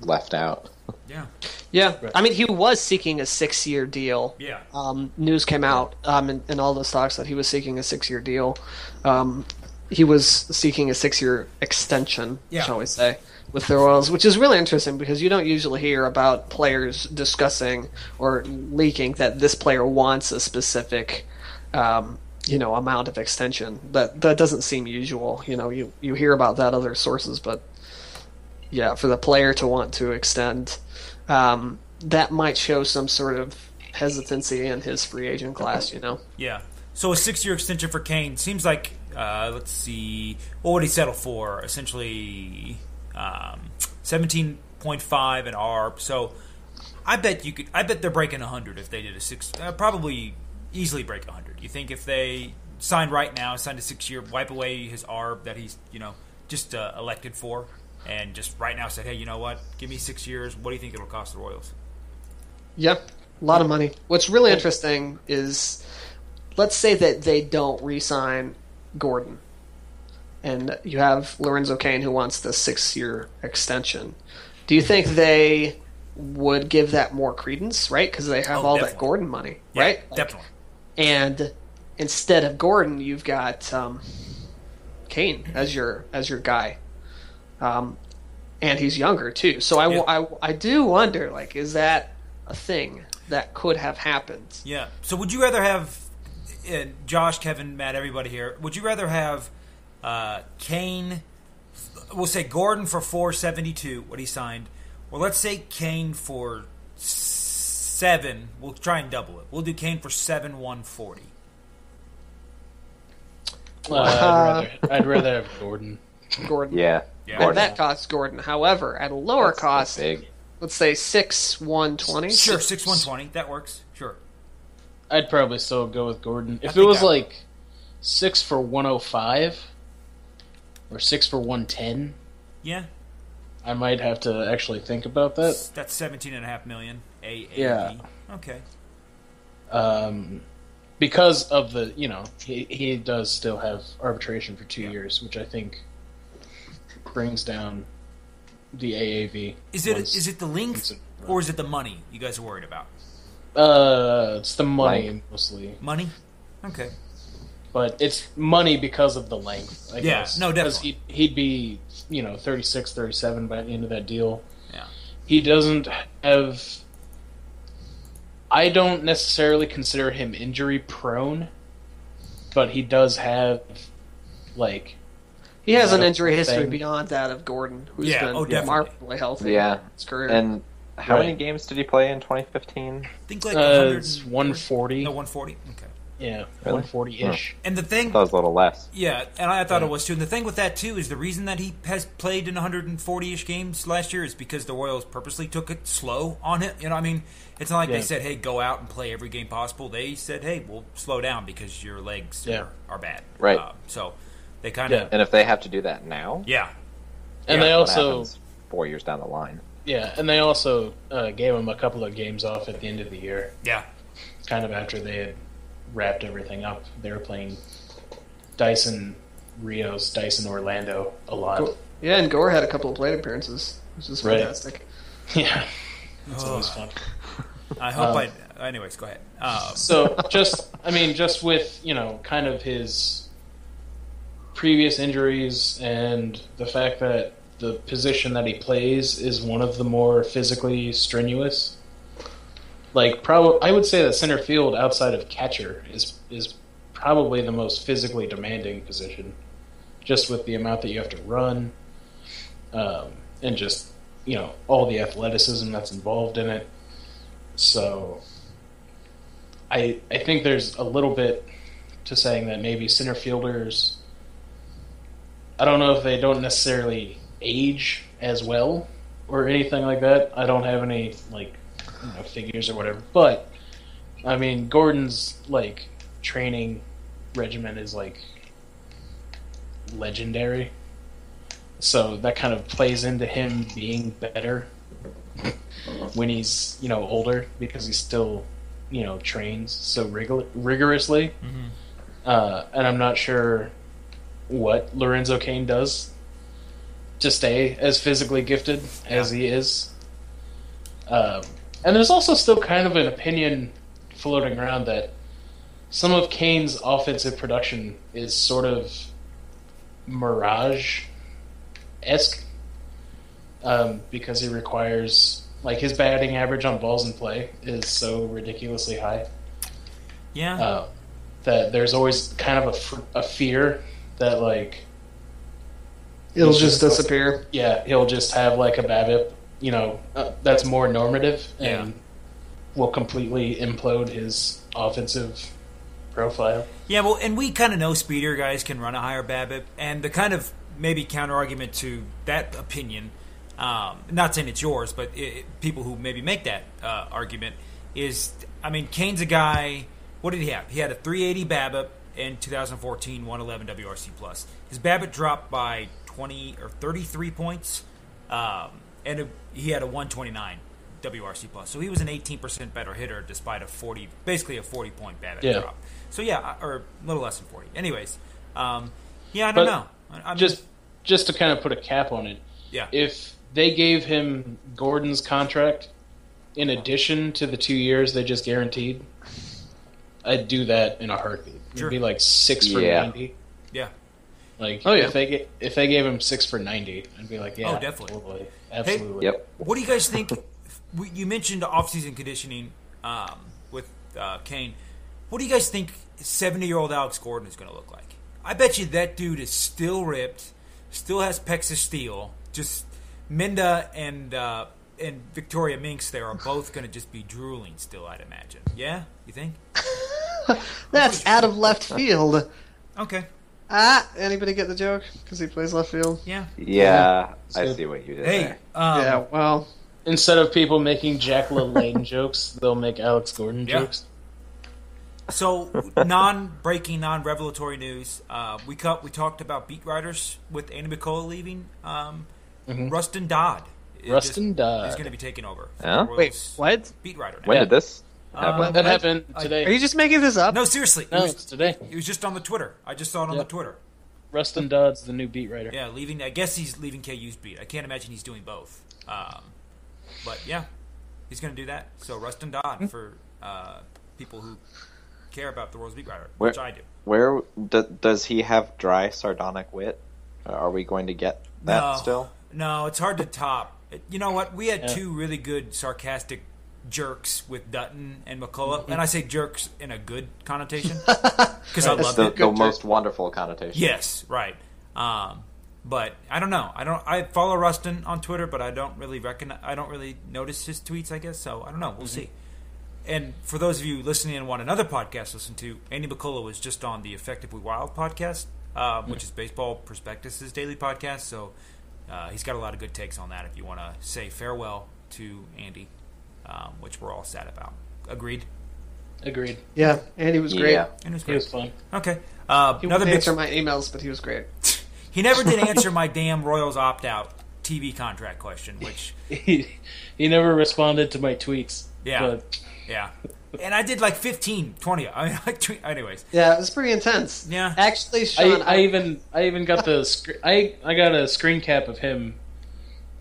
left out. Yeah, yeah. Right. I mean, he was seeking a six-year deal. yeah. um, news came out um, in, in all the stocks that he was seeking a six year deal. Um, he was seeking a six year extension, Yeah. shall we say, with the Royals, which is really interesting because you don't usually hear about players discussing or leaking that this player wants a specific. Um, you know, amount of extension that that doesn't seem usual. You know, you you hear about that other sources, but yeah, for the player to want to extend, um, that might show some sort of hesitancy in his free agent class. You know, Yeah. So a six-year extension for Cain seems like. Uh, let's see. What would he settle for? Essentially, um, seventeen point five an ARB. So I bet you could. I bet they're breaking hundred if they did a six. Uh, probably easily break hundred. You think if they signed right now, signed a six-year, wipe away his ARB that he's you know just uh, elected for, and just right now said, hey, you know what? Give me six years. What do you think it'll cost the Royals? Yep, a lot of money. What's really interesting is, let's say that they don't re-sign Gordon, and you have Lorenzo Cain who wants the six-year extension. Do you think they would give that more credence, right? Because they have Oh, all that. Gordon money, Yeah, right? Like, Definitely. and instead of Gordon, you've got um, Cain as your as your guy. Um, and he's younger too. So I, Yeah. I, I do wonder, like, is that a thing that could have happened? Yeah. So would you rather have uh, Josh, Kevin, Matt, everybody here? Would you rather have uh, Cain? We'll say Gordon for four seventy two, what he signed, Well, let's say Cain for seven. We'll try and double it. We'll do Cain for seven one forty. Uh, I'd, rather, I'd rather have Gordon. Gordon. Yeah. Yeah. At Gordon. that cost, Gordon. However, at a lower That's- cost, big. let's say six one twenty. Sure, six one twenty. That works. Sure. I'd probably still go with Gordon. If it was that- like six for 105 or six for 110, Yeah. I might have to actually think about that. That's seventeen and a half million. AAV. Yeah. Okay. Um, because of the, you know, he, he does still have arbitration for two Yeah. years, which I think brings down the AAV. Is it once- is it the length or is it the money you guys are worried about? Uh, it's the money Like- mostly, Money. Okay. But it's money because of the length. I Yeah, guess. no, 'Cause definitely. He'd, he'd be, you know, 36, 37 by the end of that deal. Yeah. He doesn't have. I don't necessarily consider him injury prone, but he does have, like, He has an injury history Thing. beyond that of Gordon, who's Yeah, been oh, definitely. remarkably healthy. Yeah. his career. And how Right. many games did he play in 2015? I think like uh, 100 140. No, 140. Okay. Yeah, Really? 140 ish. And the I thing, thought it was a little less. yeah, and I thought it was too. And the thing with that too is the reason that he has played in 140ish games last year is because the Royals purposely took it slow on it. You know, what I mean, it's not like Yeah. they said, "Hey, go out and play every game possible." They said, "Hey, we'll slow down because your legs Yeah. are, are bad." Right. Uh, so they kind of, Yeah. And if they have to do that now, yeah. And Yeah, they also, four years down the line? yeah, and they also uh, gave him a couple of games off at the end of the year, Yeah. kind of after they had wrapped everything up. They were playing Dyson Rios, Dyson Orlando a lot. Go- yeah, and Gore had a couple of plate appearances, which is Right. fantastic. Yeah, it's always fun. I hope Um, I. Anyways, go ahead. Um, So just, I mean, just with you know, kind of his previous injuries and the fact that the position that he plays is one of the more physically strenuous. Like, probably, I would say that center field outside of catcher is is probably the most physically demanding position, just with the amount that you have to run, um, and just you know all the athleticism that's involved in it. So, I I think there's a little bit to saying that maybe center fielders. I don't know if they don't necessarily age as well or anything like that. I don't have any like you know, figures or whatever, but I mean Gordon's like training regimen is like legendary. So that kind of plays into him being better when he's you know older because he still you know trains so rigor- rigorously. Uh, and I'm not sure what Lorenzo Cain does to stay as physically gifted as he is. Um, and there's also still kind of an opinion floating around that some of Cain's offensive production is sort of mirage esque um, because he requires like his batting average on balls in play is so ridiculously high yeah. uh, that there's always kind of a a fear that like It'll just just- disappear. yeah he'll just have like a BABIP you know uh, that's more normative and will completely implode his offensive profile. Yeah, well, and we kind of know speeder guys can run a higher BABIP, and the kind of maybe counter argument to that opinion, um, not saying it's yours, but it, people who maybe make that uh, argument is, I mean, Cain's a guy. What did he have? He had a 380 BABIP in 2014, 111 WRC plus. His BABIP dropped by 20 or 33 points, um, and it, he had a 129 WRC plus. So he was an 18% better hitter despite a 40, basically a 40 point BABIP Yeah. drop. So yeah, or a little less than 40. Anyways, um, yeah, I don't But know. I, I'm Just just to kind of put a cap on it, yeah, if they gave him Gordon's contract in addition to the two years they just guaranteed, I'd do that in a heartbeat. Sure. It'd be like six for Yeah. ninety. Yeah. Like, Oh, yeah. if they ga- if they gave him six for ninety, I'd be like, yeah, Oh, definitely. totally. absolutely. Yep. What do you guys think? you mentioned off-season conditioning um, with uh, Cain. What do you guys think seventy-year-old Alex Gordon is going to look like? I bet you that dude is still ripped, still has pecs of steel. Just Minda and uh, and Victoria Minks there are both going to just be drooling still. I'd imagine. Yeah, you think? That's out of left field. Okay. Ah, anybody get the joke? Because he plays left field. Yeah. Yeah, I see what you did Hey. there. Um, yeah, well, Instead of people making Jack LaLanne jokes, they'll make Alex Gordon Yeah. jokes. So, non-breaking, non-revelatory news. Uh, we cut, we talked about beat writers with Andy McCullough leaving. Um, Rustin Dodd. Rustin just- Dodd. is going to be taking over. Huh? The wait, what? Beat writer. Now. When Yeah. did this Um. That happened I- today. Are you just making this up? No, seriously. It no, was, it's today. it was just on the Twitter. I just saw it on Yeah. the Twitter. Rustin Dodd's the new beat writer. Yeah, leaving. I guess he's leaving KU's beat. I can't imagine he's doing both. Um, but yeah, he's going to do that. So Rustin Dodd for uh, people who care about the Royals beat writer, Where- which I do. Where d- does he have dry sardonic wit? Are we going to get that no, still? No, it's hard to top. You know what? We had Yeah. two really good sarcastic jerks with Dutton and McCullough, and I say jerks in a good connotation because I love the, it. the most wonderful connotation. Yes, right. Um, but I don't know. I don't. I follow Rustin on Twitter, but I don't really recognize. I don't really notice his tweets. I guess so. I don't know. We'll see. And for those of you listening and want another podcast to listen to, Andy McCullough was just on the Effectively Wild podcast, um, which is Baseball Prospectus's daily podcast. So uh, he's got a lot of good takes on that. If you want to say farewell to Andy, um, which we're all sad about. Agreed. Agreed. Yeah, Andy was great. Yeah. And it was great. He was fun. Okay. Uh, He another wouldn't big answer my emails, but he was great. He never did answer my damn Royals opt out TV contract question, which He, he never responded to my tweets. Yeah. But yeah. And I did like 15, 20. I mean, like, tweet, anyways. Yeah, it was pretty intense. Yeah. Actually, I, Sean, I even I even got the sc- I I got a screen cap of him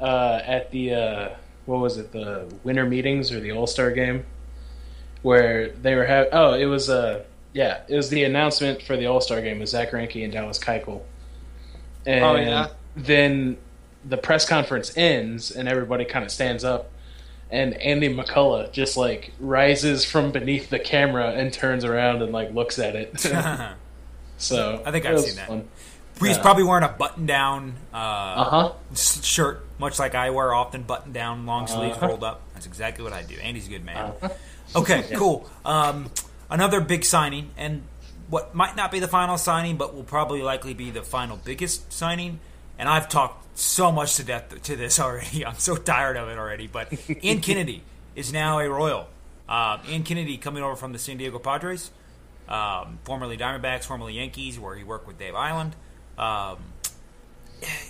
uh, at the uh, what was it the winter meetings or the All Star game where they were having oh it was uh yeah it was the announcement for the All Star game with Zack Greinke and Dallas Keuchel and Oh, yeah? then the press conference ends and everybody kind of stands up and Andy McCullough just like rises from beneath the camera and turns around and like looks at it. so I think I've seen that. fun. He's probably wearing a button down uh, Uh huh. shirt, much like I wear often, button down, long sleeves, Uh-huh. rolled up. That's exactly what I do. Andy's a good man. Okay, cool. Um, another big signing, and what might not be the final signing, but will probably likely be the final biggest signing. And I've talked so much to death to this already. I'm so tired of it already. But Ian Kennedy is now a Royal. Um, Ian Kennedy coming over from the San Diego Padres, um, formerly Diamondbacks, formerly Yankees, where he worked with Dave Eiland. Um,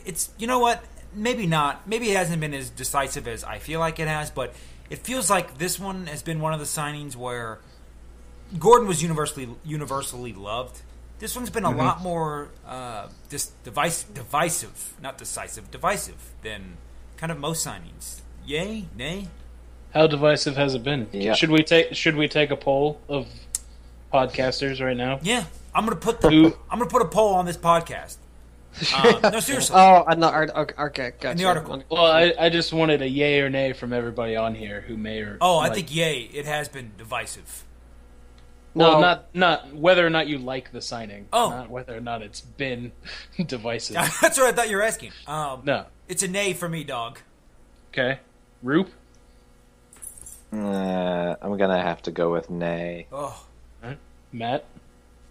it's you know what? Maybe not. Maybe it hasn't been as decisive as i feel like it has but it feels like this one has been one of the signings where gordon was universally universally loved. This one's been a lot more uh, dis- device, divisive not decisive divisive than kind of most signings. Yay? Nay? How divisive has it been? Yeah. Should we take Should we take a poll of podcasters right now? yeah i'm gonna put the Who- i'm gonna put a poll on this podcast uh, no seriously Oh, on the art. Okay, okay, gotcha. In the article. Well, I, I just wanted a yay or nay from everybody on here who may or oh i like- think yay it has been divisive well No. not not whether or not you like the signing. Oh. not whether or not it's been divisive. that's what i thought you were asking um, no, It's a nay for me, dog. okay. Roop, Uh, I'm gonna have to go with nay. Oh, Matt,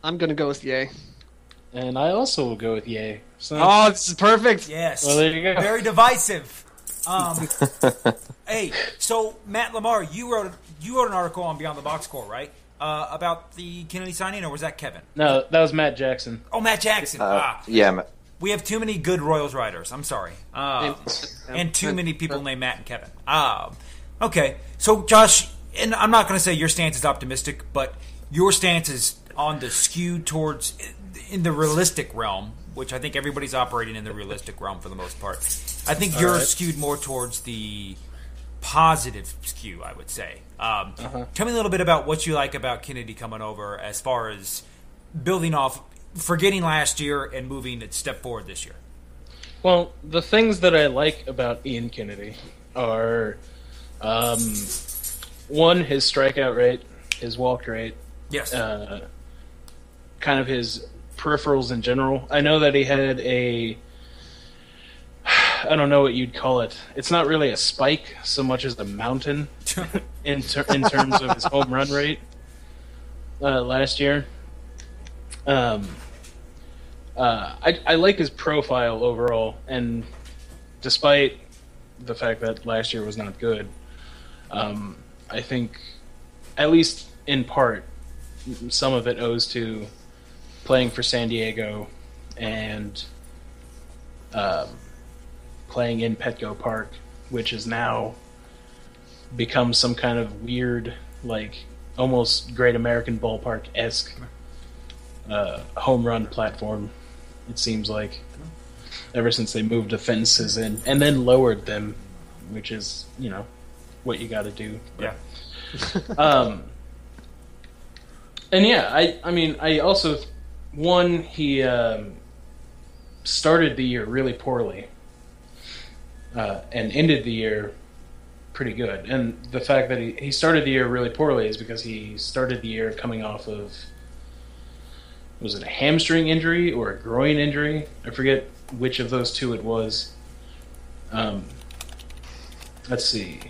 I'm gonna go with yay. and I also will go with yay. So Oh, this is perfect. yes. Well, there you go. Very divisive. Um, hey, so Matt LaMar, you wrote you wrote an article on Beyond the Box Score, right? Uh, about the Kennedy signing, or was that Kevin? no, that was Matt Jackson. Oh, Matt Jackson. Uh, ah, yeah, ma- we have too many good Royals writers. I'm sorry, uh, and too many people named Matt and Kevin. Um, okay, so Josh, and I'm not going to say your stance is optimistic, but your stance is on the skew towards in the realistic realm, which I think everybody's operating in the realistic realm for the most part. I think you're right. skewed more towards the positive skew, I would say. Um, Tell me a little bit about what you like about Kennedy coming over, as far as building off forgetting last year and moving a step forward this year? Well, the things that I like about Ian Kennedy are um, one, his strikeout rate, his walk rate, Yes. uh, kind of his peripherals in general. I know that he had a I don't know what you'd call it. It's not really a spike so much as a mountain in ter- in terms of his home run rate uh, last year. Um, uh, I I like his profile overall, and despite the fact that last year was not good, um, I think at least in part some of it owes to playing for San Diego and um, playing in Petco Park, which has now become some kind of weird, like almost Great American Ballpark esque uh, home run platform. It seems like ever since they moved the fences in and then lowered them, which is you know what you got to do. yeah. Um, and yeah, I I mean I also one he um, started the year really poorly uh, and ended the year pretty good. And the fact that he, he started the year really poorly is because he started the year coming off of was it a hamstring injury or a groin injury? I forget which of those two it was. Um, let's see.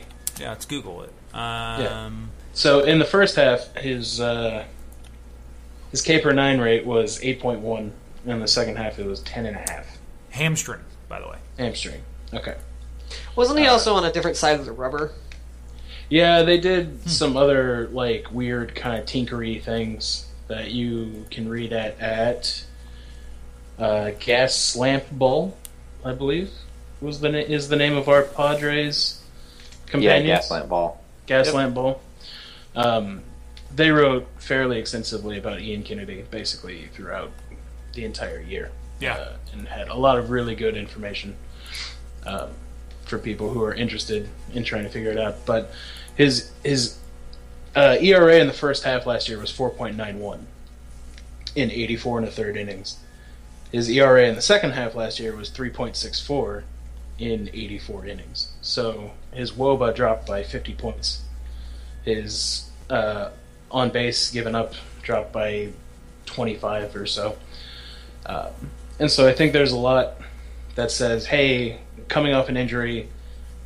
Yeah, let's Google it. Um, So in the first half, his uh, his K per nine rate was eight point one. In the second half, it was ten and a half. Hamstring, by the way. Hamstring. Okay. Wasn't he also on a different side of the rubber? Yeah, they did some other like weird kind of tinkery things that you can read at at uh, Gaslamp Ball, I believe was the na- is the name of our Padres Yeah, companions. gaslamp ball. Gaslamp Ball. Um, they wrote fairly extensively about Ian Kennedy basically throughout the entire year. Yeah. Uh, and had a lot of really good information um, for people who are interested in trying to figure it out. But his his uh, ERA in the first half last year was 4.91 in 84 and a third innings. His ERA in the second half last year was 3.64 in 84 innings. So his WOBA dropped by 50 points. His uh, on base given up dropped by 25 or so. Um, and so I think there's a lot that says, hey, coming off an injury,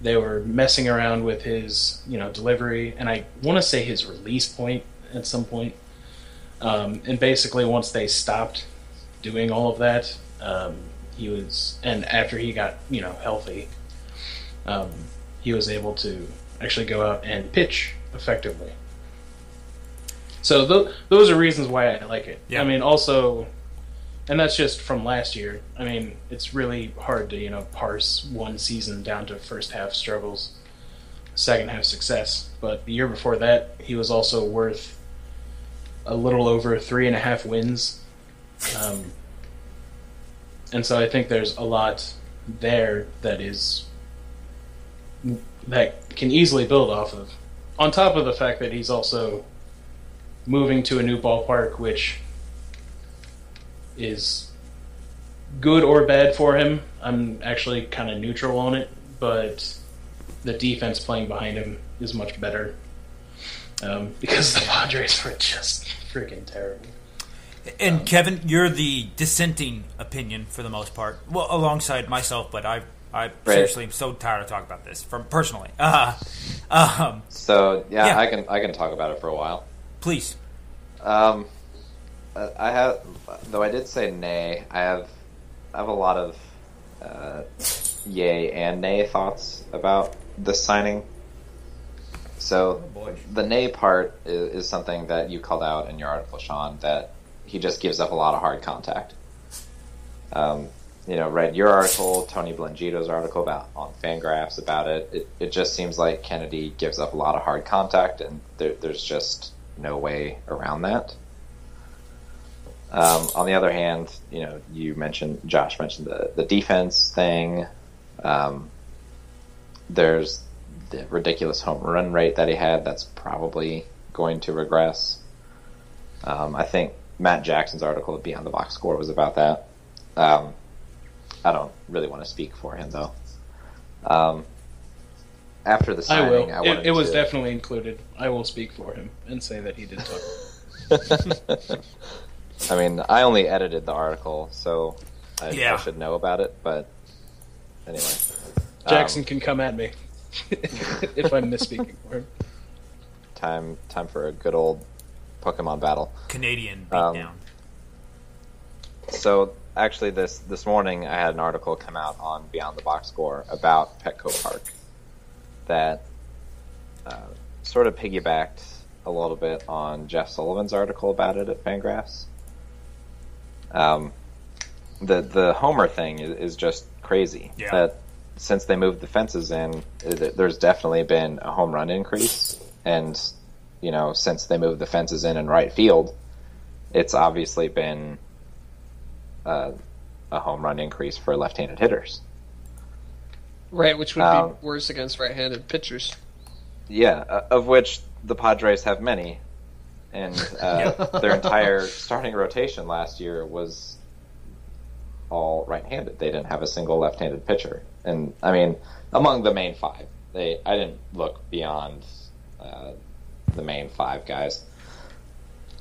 they were messing around with his, you know, delivery, and I want to say his release point at some point. Um, and basically, once they stopped doing all of that, um, he was, and after he got, you know, healthy, um, he was able to actually go out and pitch effectively. So th- those are reasons why I like it. Yeah. I mean, also, and that's just from last year. I mean, it's really hard to you know parse one season down to first half struggles, second half success. But the year before that, he was also worth a little over three and a half wins. Um, and so I think there's a lot there that is that can easily build off of. On top of the fact that he's also moving to a new ballpark, which is good or bad for him. I'm actually kind of neutral on it, but the defense playing behind him is much better um, because the Padres were just freaking terrible. And Kevin, you're the dissenting opinion for the most part. Well, alongside myself, but I, I seriously am so tired of talking about this from personally. Uh, um, So yeah, Yeah. I can I can talk about it for a while. Please, Um, uh, I have, though I did say nay. I have, I have a lot of uh, yay and nay thoughts about this signing. So the nay part is, is something that you called out in your article, Sean. That he just gives up a lot of hard contact. Um, you know, read your article, Tony Blengino's article about on Fangraphs about it. It, it just seems like Kennedy gives up a lot of hard contact, and there, there's just no way around that. Um, on the other hand, you know, you mentioned Josh mentioned the the defense thing. Um, there's the ridiculous home run rate that he had. That's probably going to regress. Um, I think Matt Jackson's article at Beyond the Box Score was about that. Um, I don't really want to speak for him though. Um, after the I signing, will. I, wanted it, it was to- definitely included. I will speak for him and say that he did talk. I mean, I only edited the article, so I, Yeah. I should know about it. But anyway, Jackson um, can come at me if I'm misspeaking for him. time time for a good old Pokemon battle. Canadian Um, beatdown. So actually, this this morning I had an article come out on Beyond the Box Score about Petco Park that uh, sort of piggybacked a little bit on Jeff Sullivan's article about it at Fangraphs. Um, the the Homer thing is, is just crazy. Yeah. That since they moved the fences in, it, there's definitely been a home run increase, and you know since they moved the fences in in right field, it's obviously been uh, a home run increase for left-handed hitters. Right, which would Um, be worse against right-handed pitchers. Yeah, uh, of which the Padres have many, and uh, their entire starting rotation last year was all right-handed. They didn't have a single left-handed pitcher, and I mean, among the main five, they I didn't look beyond uh, the main five guys: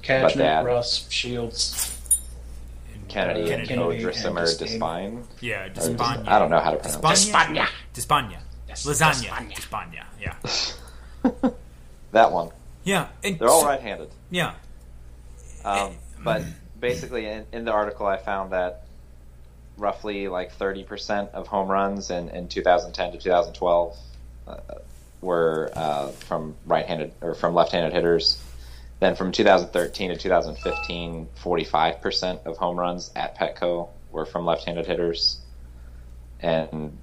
Cashner, that- Ross, Shields. Kennedy, Uh, and Kennedy and Odrisamer, Despaigne. Despine. Yeah, Or Despagna. I don't know how to pronounce it. Despagna. Despagna. Yes, Lasagna. Despagna. Despagna. Yeah. That one. Yeah. And They're all so- right-handed. Yeah. Um, but basically, in, in the article, I found that roughly like 30% of home runs in, in 2010 to 2012 uh, were uh, from right-handed or from left-handed hitters. Then from 2013 to 2015, 45% of home runs at Petco were from left-handed hitters, and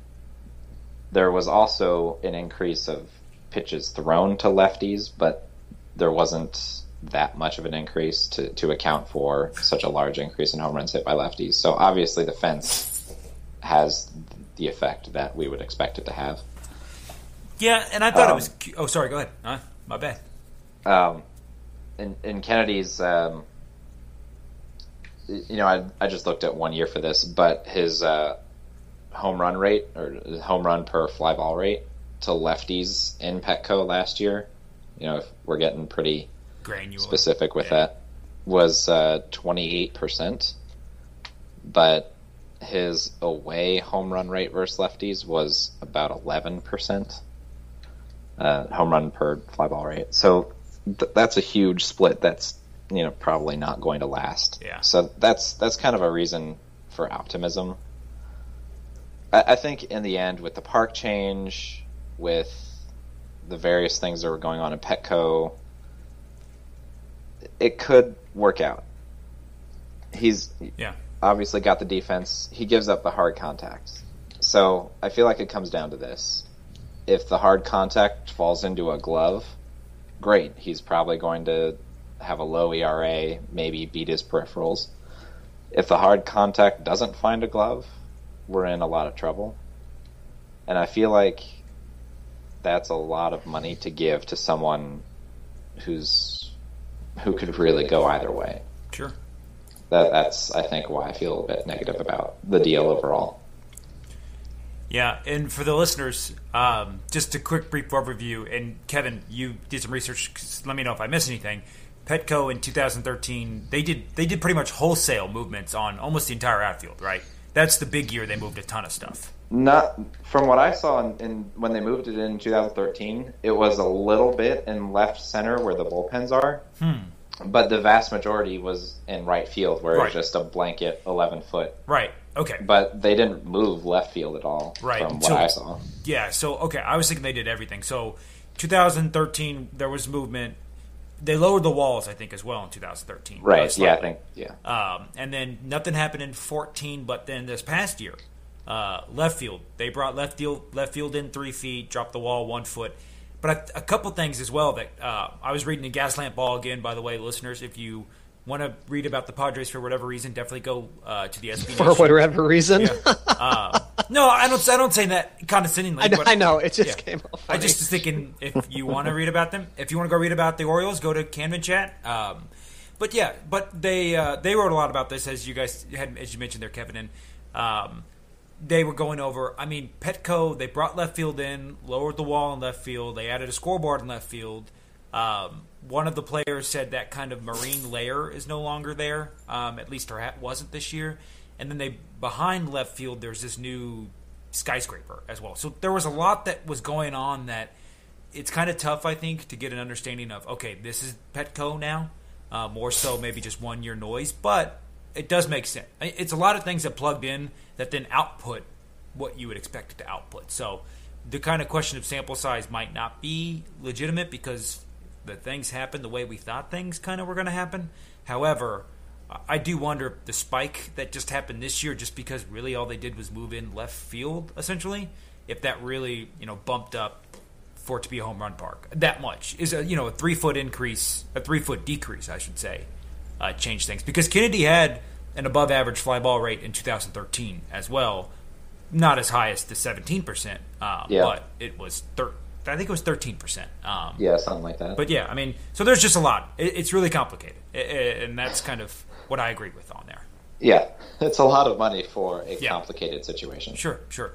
there was also an increase of pitches thrown to lefties, but there wasn't that much of an increase to, to account for such a large increase in home runs hit by lefties. So obviously the fence has the effect that we would expect it to have. Yeah, and I thought it Um, was. cu- Oh, sorry. Go ahead. Uh, my bad. Um, in, in Kennedy's, um, you know, I, I just looked at one year for this, but his uh, home run rate or home run per fly ball rate to lefties in Petco last year, you know, if we're getting pretty Granular. specific with Yeah. that was uh, 28%, but his away home run rate versus lefties was about 11%. Uh, home run per fly ball rate. So th- that's a huge split that's you know probably not going to last. Yeah. So that's that's kind of a reason for optimism. I, I think in the end, with the park change, with the various things that were going on in Petco, it could work out. He's Yeah. obviously got the defense. He gives up the hard contact. So I feel like it comes down to this. If the hard contact falls into a glove, great. He's probably going to have a low ERA, maybe beat his peripherals. If the hard contact doesn't find a glove, we're in a lot of trouble. And I feel like that's a lot of money to give to someone who's who could really go either way Sure. that that's I think why I feel a bit negative about the deal overall. Yeah, and for the listeners, um, just a quick brief overview. And Kevin, you did some research. Let me know if I miss anything. Petco in 2013, they did they did pretty much wholesale movements on almost the entire outfield. Right, that's the big year they moved a ton of stuff. Not from what I saw in, in when they moved it in 2013, it was a little bit in left center where the bullpens are, but the vast majority was in right field where it Right. was just a blanket 11 foot. Right. Okay. But they didn't move left field at all Right, from what until- I saw. Yeah, so okay, I was thinking they did everything. So 2013 there was movement. They lowered the walls, I think, as well in 2013. Right? Uh, Yeah, I think yeah. Um, and then nothing happened in 14, but then this past year, uh, left field they brought left field left field in three feet, dropped the wall one foot. But a, a couple things as well that uh, I was reading in Gaslamp Ball again. By the way, listeners, if you want to read about the Padres for whatever reason, definitely go uh, to the SB For whatever reason. Uh, no, I don't. I don't say that condescendingly. I, know, but I know. It just yeah. came off. I just was thinking if you want to read about them, if you want to go read about the Orioles, go to Camden Chat. Um, but yeah, but they uh, they wrote a lot about this as you guys had as you mentioned there, Kevin, and um, they were going over. I mean, Petco they brought left field in, lowered the wall in left field, they added a scoreboard in left field. Um, one of the players said that kind of marine layer is no longer there. Um, at least there wasn't this year. And then they behind left field, there's this new skyscraper as well. So there was a lot that was going on that it's kind of tough, I think, to get an understanding of. Okay, this is Petco now, uh, more so maybe just one year noise, but it does make sense. It's a lot of things that plugged in that then output what you would expect it to output. So the kind of question of sample size might not be legitimate because the things happen the way we thought things kind of were going to happen. However, I do wonder the spike that just happened this year, just because really all they did was move in left field, essentially, if that really you know bumped up for it to be a home run park that much is a you know a three foot increase, a three foot decrease, I should say, uh, change things because Kennedy had an above average fly ball rate in 2013 as well, not as high as the 17 percent, uh, yeah. but it was thir- I think it was 13 percent. Um, yeah, something like that. But yeah, I mean, so there's just a lot. It, it's really complicated, it, and that's kind of what I agree with on there. Yeah, it's a lot of money for a yeah. complicated situation. Sure, sure.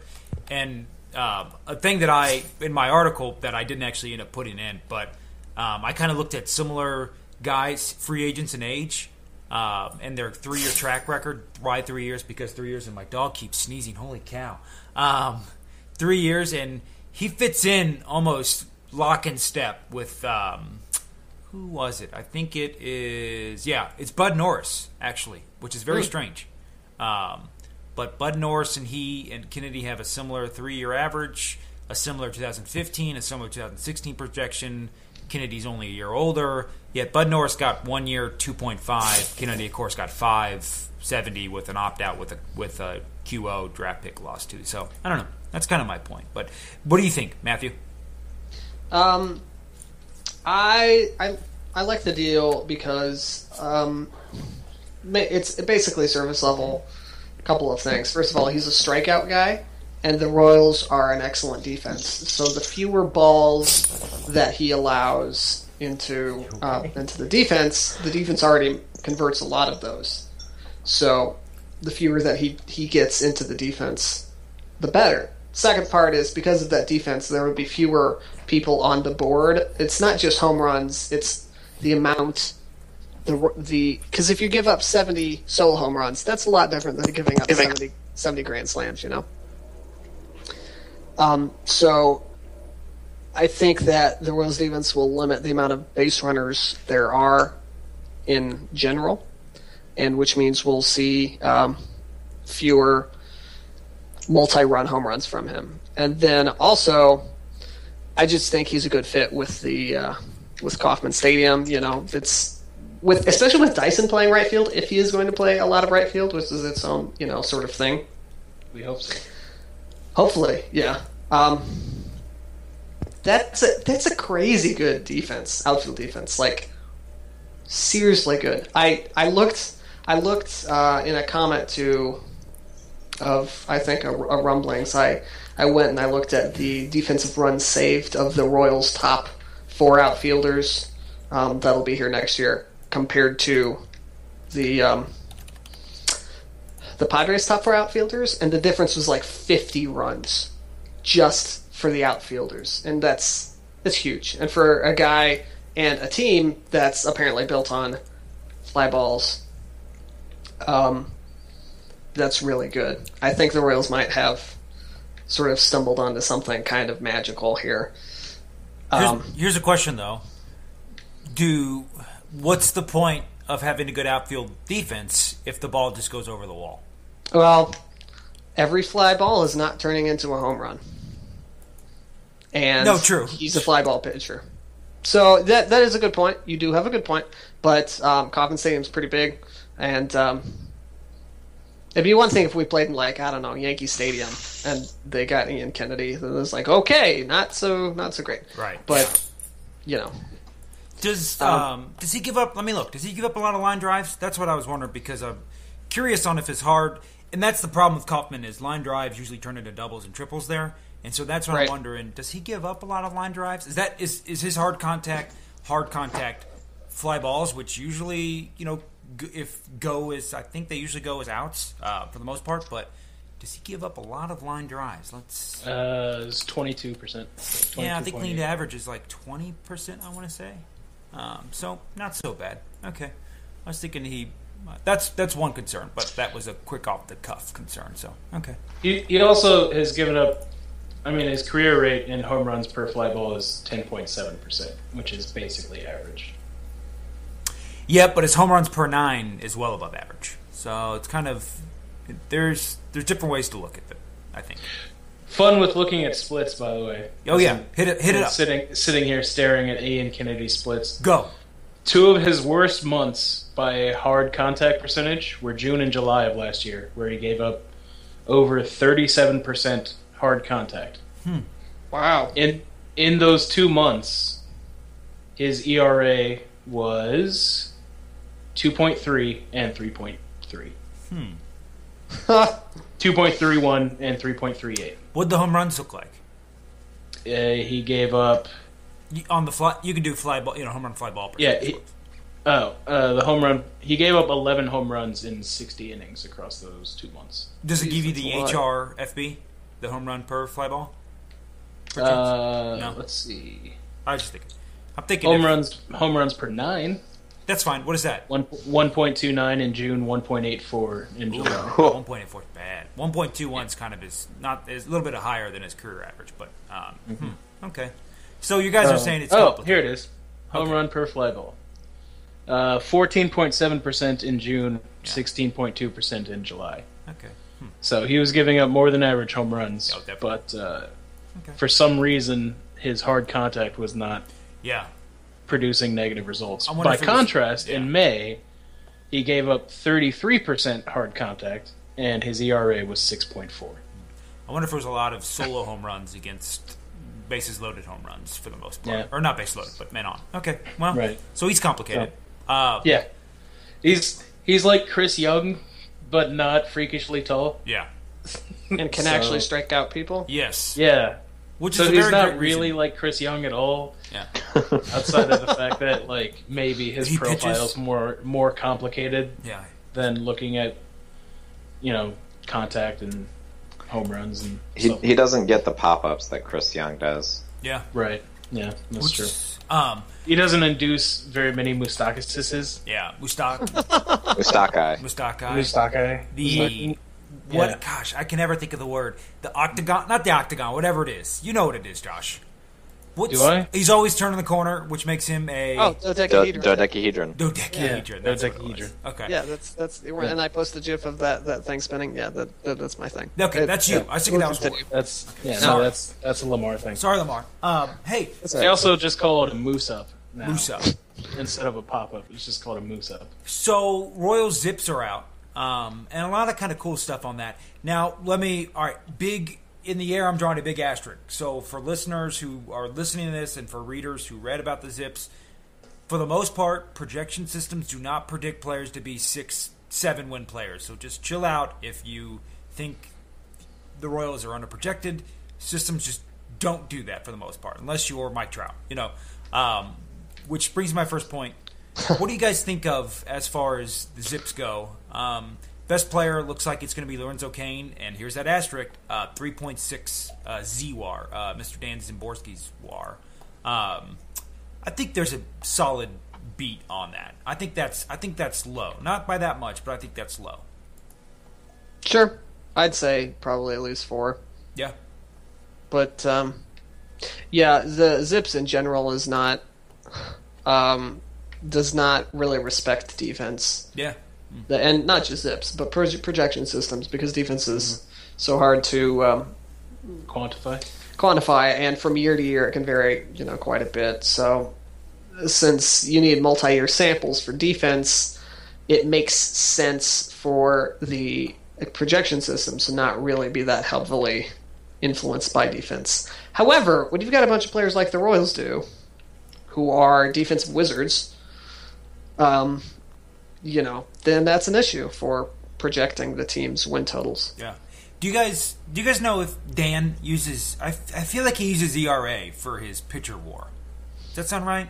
And um, a thing that I in my article that I didn't actually end up putting in, but um, I kind of looked at similar guys, free agents in age, uh, and their three-year track record. Why three years? Because three years, and my dog keeps sneezing. Holy cow! Um, three years, and he fits in almost lock and step with um, who was it? I think it is. Yeah, it's Bud Norris actually, which is very strange. Um, but Bud Norris and he and Kennedy have a similar three-year average, a similar 2015, a similar 2016 projection. Kennedy's only a year older. Yet Bud Norris got one year 2.5. Kennedy, of course, got 570 with an opt out with a with a QO draft pick loss too. So I don't know. That's kind of my point. But what do you think, Matthew? Um, I I I like the deal because um, it's basically service level. A couple of things. First of all, he's a strikeout guy, and the Royals are an excellent defense. So the fewer balls that he allows into uh, into the defense, the defense already converts a lot of those. So the fewer that he he gets into the defense, the better. Second part is because of that defense, there would be fewer people on the board. It's not just home runs; it's the amount the the because if you give up 70 solo home runs, that's a lot different than giving up 70, 70 grand slams, you know. Um, so I think that the Royals defense will limit the amount of base runners there are in general, and which means we'll see um, fewer multi-run home runs from him. And then also, I just think he's a good fit with the uh, with Kauffman Stadium. You know, it's with especially with Dyson playing right field. If he is going to play a lot of right field, which is its own you know sort of thing. We hope so. Hopefully, yeah. Um, that's a that's a crazy good defense, outfield defense. Like seriously good. I I looked I looked uh, in a comment to of I think a, a rumblings. I I went and I looked at the defensive runs saved of the Royals' top four outfielders um, that'll be here next year compared to the um, the Padres' top four outfielders, and the difference was like 50 runs just for the outfielders, and that's that's huge. And for a guy and a team that's apparently built on fly balls, um, that's really good. I think the Royals might have sort of stumbled onto something kind of magical here. Um, here's, here's a question though: Do what's the point of having a good outfield defense if the ball just goes over the wall? Well, every fly ball is not turning into a home run. And no, true. He's a fly ball pitcher. So that that is a good point. You do have a good point, but um, Kauffman Stadium's pretty big, and um, It'd be one thing if we played in like I don't know Yankee Stadium and they got Ian Kennedy. Then it's like okay, not so not so great. Right. But you know, does um, um, does he give up? Let me look. Does he give up a lot of line drives? That's what I was wondering because I'm curious on if it's hard. And that's the problem with Kauffman is line drives usually turn into doubles and triples there. And so that's what right. I'm wondering. Does he give up a lot of line drives? Is that is is his hard contact hard contact fly balls, which usually, you know, g- if go is, I think they usually go as outs uh, for the most part, but does he give up a lot of line drives? Let's. Uh, it's twenty two percent. yeah, I think league average is like 20%, I want to say. Um, so, not so bad. Okay. I was thinking he. That's that's one concern, but that was a quick off the cuff concern. So okay, He, he also has given up. I mean, his career rate in home runs per fly ball is ten point seven percent, which is basically average. Yeah, but his home runs per nine is well above average. So it's kind of there's there's different ways to look at it. I think. Fun with looking at splits, by the way. Oh yeah, hit it hit it up. Sitting sitting here staring at Ian Kennedy splits. Go. Two of his worst months by hard contact percentage were June and July of last year, where he gave up over 37% hard contact. Hmm. Wow. In in those two months, his ERA was 2.3 and 3.3. Hmm. 2.31 and 3.38. What'd the home runs look like? Uh, he gave up You, on the fly, you can do fly ball, you know, home run fly ball. Yeah, he- Oh, uh, the home run. He gave up 11 home runs in 60 innings across those two months. Does it give you the Jeez, that's a HRFB, the home run per fly ball? Uh, No. Let's see. I was just thinking. I'm thinking Home if- runs. Home runs per nine. That's fine. What is that? One one point two nine in June. One point eight four in July. One point eight four is bad. One point two one is kind of is not is a little bit higher than his career average, but um, hmm, okay. So you guys are saying it's oh, here it is. Home Okay. run per fly ball. Uh, Fourteen point seven percent in June. Sixteen point two percent in July. Okay. So he was giving up more than average home runs, Oh, but uh, Okay. for some reason his hard contact was not Yeah. Producing negative results. By if it was- contrast, yeah. in May, he gave up 33% hard contact, and his ERA was 6.4. I wonder if there was a lot of solo home runs against bases loaded home runs for the most part, Yeah. or not base loaded, but men on. Okay. Well, Right. so he's complicated. Uh, Yeah, he's he's like Chris Young, but not freakishly tall. yeah. And can So- actually strike out people. Yes. Yeah, Which so is he's very not really reason. like Chris Young at all. Yeah. Outside of the fact that like maybe his He profile's more more complicated Yeah. than looking at you know contact and home runs and He, stuff. he doesn't get the pop ups that Chris Young does. Yeah. right. Yeah, that's Which true. Um. He doesn't induce very many Mustakises. Yeah. Mustak. Mustakai. Mustakai. Mustaki. The what? Yeah. Gosh, I can never think of the word. The octagon, not the octagon, whatever it is. You know what it is, Josh. What's, Do I? He's always turning the corner, which makes him a Oh, Do- dodecahedron. dodecahedron. dodecahedron. Yeah, that's what it dodecahedron. Okay. yeah, that's that's and I posted a gif of that that thing spinning. Yeah, that, that that's my thing. Okay, It- that's you. yeah. I was thinking that was Continue. Roy. That's yeah. Sorry. No, that's that's a LaMar thing. Sorry, LaMar. Um, hey, They all right. also just call it a moose up now. Moose up. instead of a pop up. It's just called a moose up. So Royal Zips are out, um, and a lot of kind of cool stuff on that. Now, let me. All right, big in the air. I'm drawing a big asterisk. So for listeners who are listening to this, and for readers who read about the Zips, for the most part, projection systems do not predict players to be six, seven win players. So just chill out if you think the Royals are underprojected. Systems just don't do that for the most part, unless you're Mike Trout. You know, um, which brings my first point. What do you guys think of as far as the Zips go? Um, best player looks like it's going to be Lorenzo Cain, and here's that asterisk: uh, 3.6 uh, Z WAR, uh, Mr. Dan Szymborski's WAR. Um, I think there's a solid beat on that. I think that's I think that's low, not by that much, but I think that's low. Sure, I'd say probably at least four. Yeah, But um, yeah, the Zips in general is not um, does not really respect defense, yeah, The- and not just Zips, but pro- projection systems because defense is so hard to um, Quantify. quantify, and from year to year it can vary, you know, quite a bit. So, since you need multi-year samples for defense, it makes sense for the projection systems to not really be that heavily influenced by defense. However, when you've got a bunch of players like the Royals do, who are defensive wizards, um, you know, then that's an issue for projecting the team's win totals. yeah. Do you guys do you guys know if Dan uses? I, I feel like he uses ERA for his pitcher WAR. Does that sound right?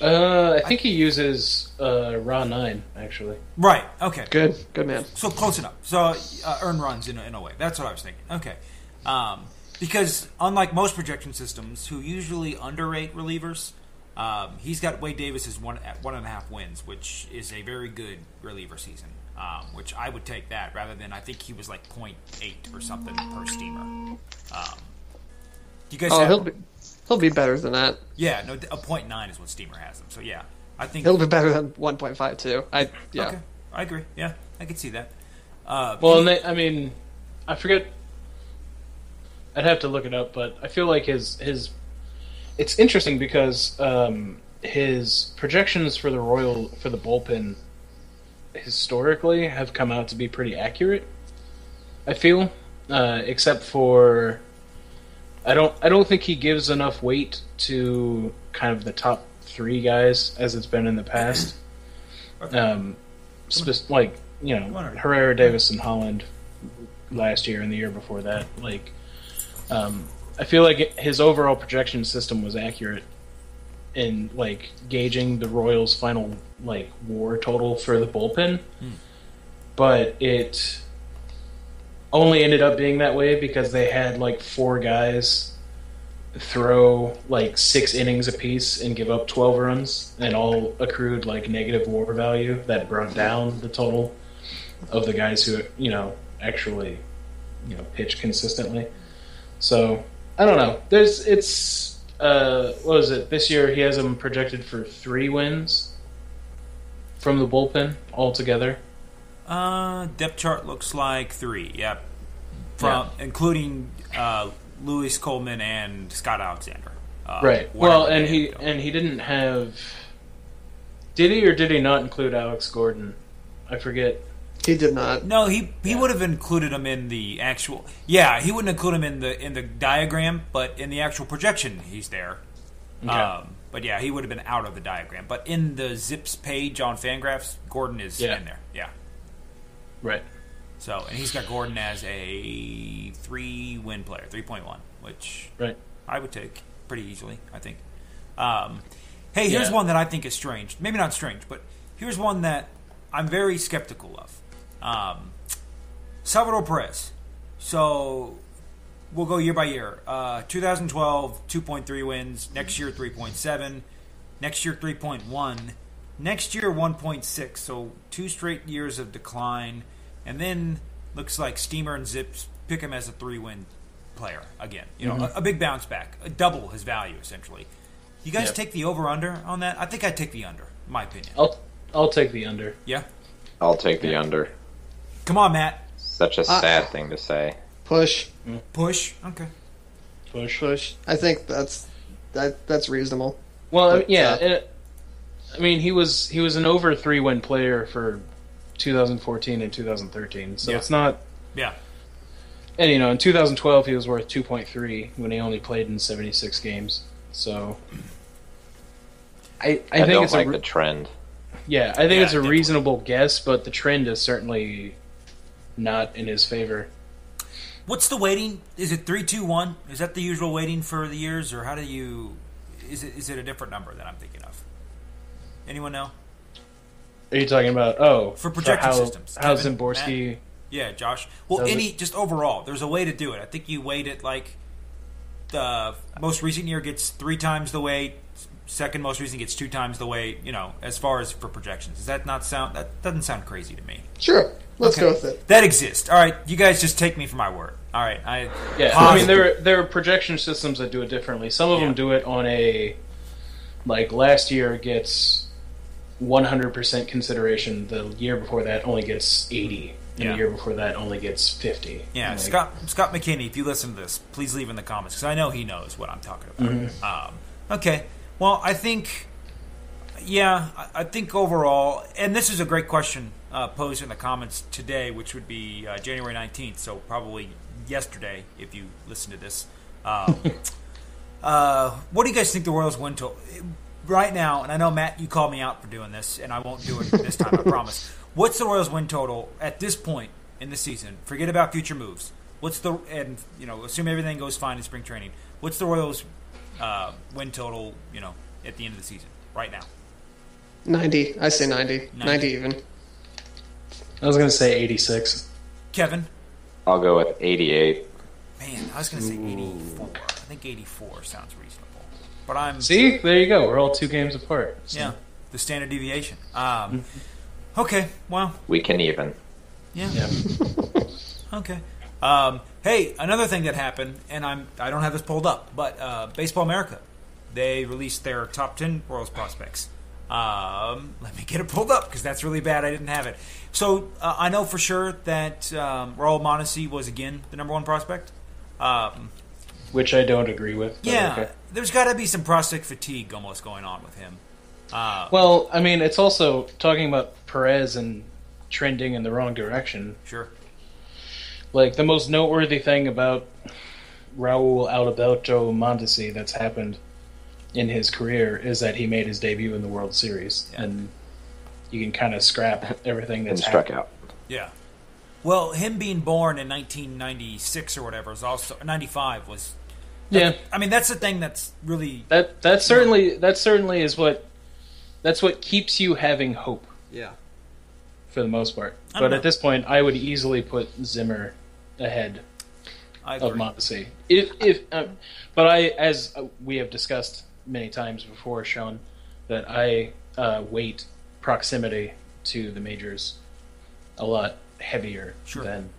Uh, I think he uses uh, Raw Nine actually. Right. Okay. Good, good man. So close enough. So uh, earn runs in a, in a way. That's what I was thinking. Okay. Um, because unlike most projection systems, who usually underrate relievers, um, he's got Wade Davis's one at one and a half wins, which is a very good reliever season. Um, which I would take that rather than I think he was like 0.8 or something per steamer. Um, do you guys? Oh, have, he'll be he'll be better than that. yeah, no, a 0.9 is what steamer has him. So yeah, I think He'll be better than 1.5 too. I yeah. Okay, I agree. Yeah, I can see that. Uh, Well, and they, I mean, I forget. I'd have to look it up, but I feel like his his. It's interesting because um, his projections for the Royal for the bullpen historically have come out to be pretty accurate. I feel, uh, except for I don't I don't think he gives enough weight to kind of the top three guys as it's been in the past. Um, spe- like you know. Herrera, Davis, and Holland last year and the year before that. Like, um, I feel like his overall projection system was accurate in like gauging the Royals' final like WAR total for the bullpen, hmm. but it only ended up being that way because they had like four guys throw like six innings apiece and give up 12 runs and all accrued like negative war value that brought down the total of the guys who you know actually you know pitch consistently. So i don't know there's it's uh what is it this year he has them projected for three wins from the bullpen altogether Uh, depth chart looks like three. Yep, from including uh, Louis Coleman and Scott Alexander. Uh, right well and he go. and he didn't have did he or did he not include alex gordon i forget He did not. no, he he would have included him in the actual. Yeah, he wouldn't include him in the in the diagram, but in the actual projection, he's there. Okay. Um, but yeah, he would have been out of the diagram. But in the Zips page on Fangraphs, Gordon is Yeah. in there. Yeah. right So, and he's got Gordon as a three win player, 3.1, which right I would take pretty easily, I think. Um, hey, here's Yeah. one that I think is strange. Maybe not strange, but here's one that I'm very skeptical of. Um, Salvador Perez. So we'll go year by year. Uh, 2012, 2.3 wins. Next year, 3.7. Next year, 3.1. Next year, 1.6. So two straight years of decline. And then looks like Steamer and Zips pick him as a three win player again. You know, a, a big bounce back, a double his value essentially. You guys Yep. take the over under on that? I think I'd take the under, in my opinion. i'll i'll take the under Yeah? I'll take the under. Come on, Matt. Such a Uh, sad thing to say. Push, Push. Okay. push push. I think that's that that's reasonable. Well, But, yeah. uh, and- I mean, he was he was an over three win player for 2014 and 2013, so Yeah. it's not. Yeah. And you know, in 2012 he was worth 2.3 when he only played in 76 games. So, I I, I, think don't it's like a re- the trend. yeah I think Yeah, it's a definitely. reasonable guess, but the trend is certainly not in his favor. What's the waiting? Is it three, two, one? Is that the usual waiting for the years, or how do you? Is it is it a different number that I'm thinking of? Anyone know? Are you talking about oh For projection how, systems, How Kevin, Szymborski? Yeah, Josh. Well, any just overall, there's a way to do it. I think you weight it like the most recent year gets three times the weight. Second most recent gets two times the weight. You know, as far as for projections, does that not sound? That doesn't sound crazy to me. Sure, let's Okay. go with it. That exists. All right, you guys just take me for my word. All right, I Yeah, I mean there there are projection systems that do it differently. Some of Yeah. them do it on a like last year gets 100% consideration. The year before that only gets 80, and Yeah. the year before that only gets 50. Yeah, Like, Scott Scott McKinney, if you listen to this, please leave in the comments because I know he knows what I'm talking about. Um, okay, well, I think, yeah, I, I think overall, and this is a great question uh, posed in the comments today, which would be uh, January 19th, so probably yesterday if you listen to this. Um, uh, what do you guys think the Royals win to Right now, and I know Matt, you called me out for doing this, and I won't do it this time. I promise. What's the Royals win total at this point in the season? Forget about future moves. What's the and you know, assume everything goes fine in spring training. What's the Royals uh, win total? You know, at the end of the season, right now? 90. I say 90. 90, even. I was going to say 86. Kevin? I'll go with 88. Man, I was going to say 84. I think 84 sounds reasonable. But I'm. See, there you go. We're all two games apart. So. Yeah, the standard deviation. Um, okay, well, We can even. yeah. Yeah. Okay. Um, hey, another thing that happened, and I'm I don't have this pulled up, but uh, Baseball America, they released their top ten Royals prospects. Um, let me get it pulled up because that's really bad. I didn't have it. So uh, I know for sure that um, Raul Mondesi was again the number one prospect. Um, Which I don't agree with. yeah, okay. there's got to be some prospect fatigue almost going on with him. Uh, Well, I mean, it's also talking about Perez and trending in the wrong direction. sure. Like the most noteworthy thing about Raul Alberto Mondesi that's happened in his career is that he made his debut in the World Series, Yeah. and you can kind of scrap everything And that's struck happened. out. Yeah. Well, him being born in 1996 or whatever is also 95 was. Yeah, I mean, that's the thing that's really that that certainly that certainly is what that's what keeps you having hope yeah. for the most part. But know. at this point, I would easily put Zimmer ahead I of agree. Mondesi. If if um, but I as uh, we have discussed many times before, Sean, that I uh, weight proximity to the majors a lot heavier Sure. than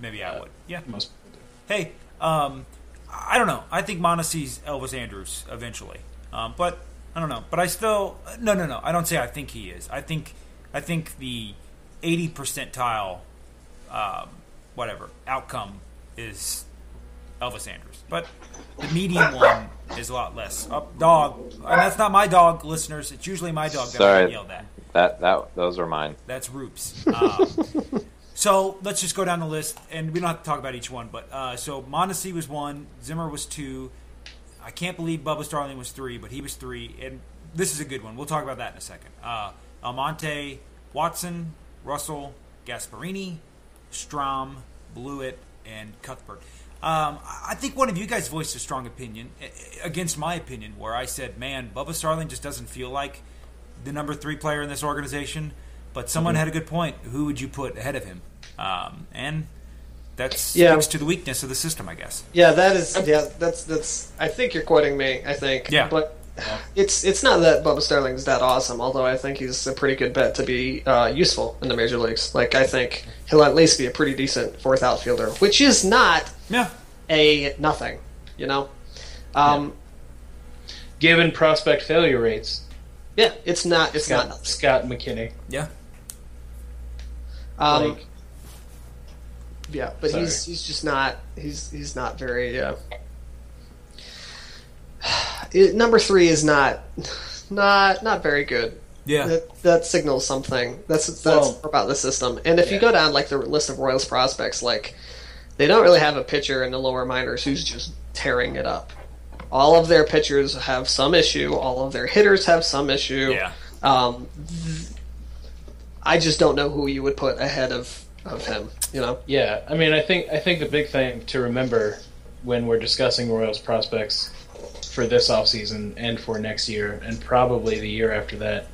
Maybe I would. Yeah. most people do. Hey, um, I don't know. I think Mondesi's Elvis Andrus eventually, um, but I don't know. But I still no, no, no. I don't say I think he is. I think I think the 80 percentile, um, whatever outcome is Elvis Andrus, but the median one is a lot less. Up dog, and that's not my dog, listeners. It's usually my dog that I Sorry. yelled at. That that those are mine. That's Roops. Um, so let's just go down the list, and we don't have to talk about each one. But uh, so Mondesi was one, Zimmer was two. I can't believe Bubba Starling was three, but he was three. And this is a good one. We'll talk about that in a second. Uh, Almonte, Watson, Russell, Gasparini, Strahm, Blewett, and Cuthbert. Um, I think one of you guys voiced a strong opinion against my opinion, where I said, "Man, Bubba Starling just doesn't feel like the number three player in this organization." But someone had a good point. Who would you put ahead of him? Um, and that speaks Yeah. to the weakness of the system, I guess. Yeah, that is. Yeah, that's that's. I think you're quoting me. I think. Yeah. But it's it's not that Bubba Starling's that awesome. Although I think he's a pretty good bet to be uh, useful in the major leagues. Like I think he'll at least be a pretty decent fourth outfielder, which is not Yeah, a nothing. You know. Um, Given prospect failure rates, yeah. it's not. It's not. Scott, nothing. Scott McKinney, yeah. Um, like Yeah, but Sorry. he's he's just not he's he's not very. Uh, it, number three is not not not very good. Yeah. That, that signals something. That's that's Well- about the system. And if you go down like the list of Royals prospects, like they don't really have a pitcher in the lower minors who's just tearing it up. All of their pitchers have some issue. All of their hitters have some issue. Yeah. Um, I just don't know who you would put ahead of of him. You know. Yeah, I mean, I think I think the big thing to remember when we're discussing Royals prospects for this offseason and for next year and probably the year after that,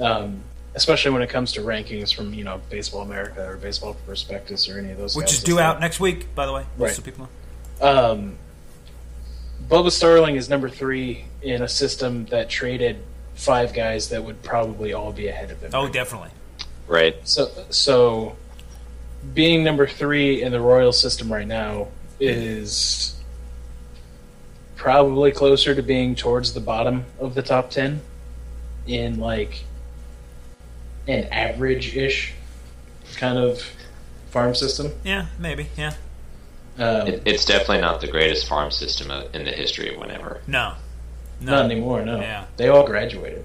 um, especially when it comes to rankings from you know Baseball America or Baseball Prospectus or any of those, Which guys is due out next week, by the way. just Right. So people know. Um, Bubba Starling is number three in a system that traded five guys that would probably all be ahead of him. Oh, definitely. Right. So, so being number three in the Royal system right now is probably closer to being towards the bottom of the top ten in like an average-ish kind of farm system. Yeah, maybe. Yeah. Um, It, it's definitely not the greatest farm system in the history of whenever. No. No. not anymore. No, Yeah. they all graduated.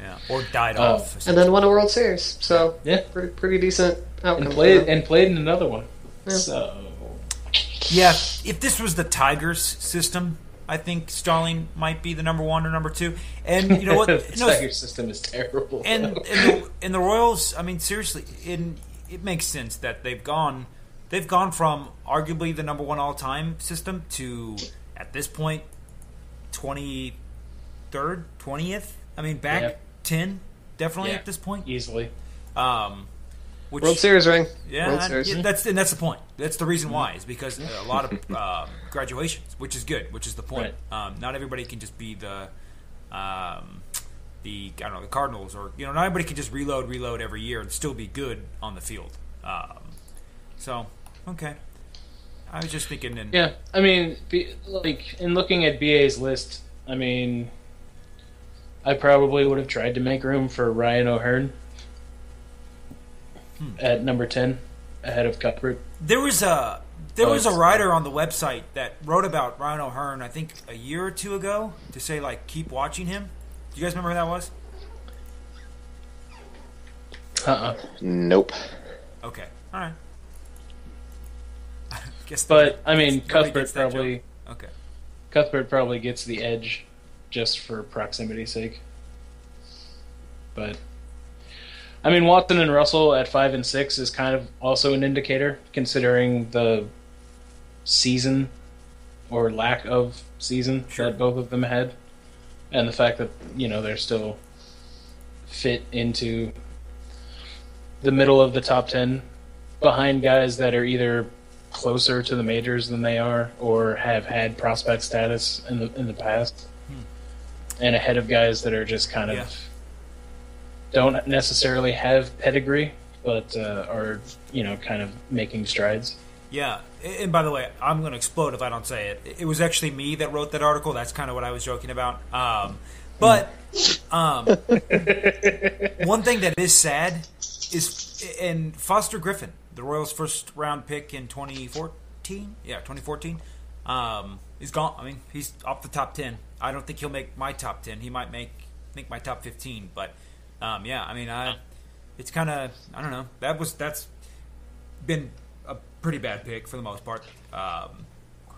Yeah. Or died Oh. off. and then won a World Series. So Yeah. pretty, pretty decent outcome. and played and played in another one. Yeah. So Yeah, if this was the Tigers system, I think Starling might be the number one or number two. And you know what? the No, Tiger system is terrible. and, though. and, the, and the Royals, I mean, seriously, in, it makes sense that they've gone they've gone from arguably the number one all time system to at this point twenty third, twentieth I mean, back Yeah. Ten definitely Yeah. at this point. easily. Um, which World Series ring. Yeah, World I- Series. yeah, that's and that's the point. That's the reason why is because a lot of um, graduations, which is good, which is the point. Right. Um, not everybody can just be the um, the I don't know the Cardinals or you know not everybody can just reload reload every year and still be good on the field. Um, so okay, I was just thinking. And, Yeah, I mean, be, like in looking at BA's list, I mean, I probably would have tried to make room for Ryan O'Hearn Hmm. at number ten, ahead of Cuthbert. There was a there Oh, was a writer on the website that wrote about Ryan O'Hearn. I think a year or two ago to say like keep watching him. Do you guys remember who that was? Uh-uh. Nope. Okay, all right. I guess But I mean, Cuthbert probably joke. Okay. Cuthbert probably gets the edge just for proximity's sake. But I mean, Watson and Russell at five and six is kind of also an indicator, considering the season or lack of season Sure. that both of them had, and the fact that you know they're still fit into the middle of the top ten behind guys that are either closer to the majors than they are or have had prospect status in the in the past and ahead of guys that are just kind of Yeah. don't necessarily have pedigree but uh, are you know kind of making strides Yeah, and by the way, I'm going to explode if I don't say it. It was actually me that wrote that article. That's kind of what I was joking about. Um, but um, one thing that is sad is, and Foster Griffin, the Royals' first round pick in 2014, yeah, 2014, um, is gone. I mean, he's off the top 10. I don't think he'll make my top 10. He might make make my top 15, but um, yeah, I mean, I it's kind of I don't know. That was that's been a pretty bad pick for the most part. Um,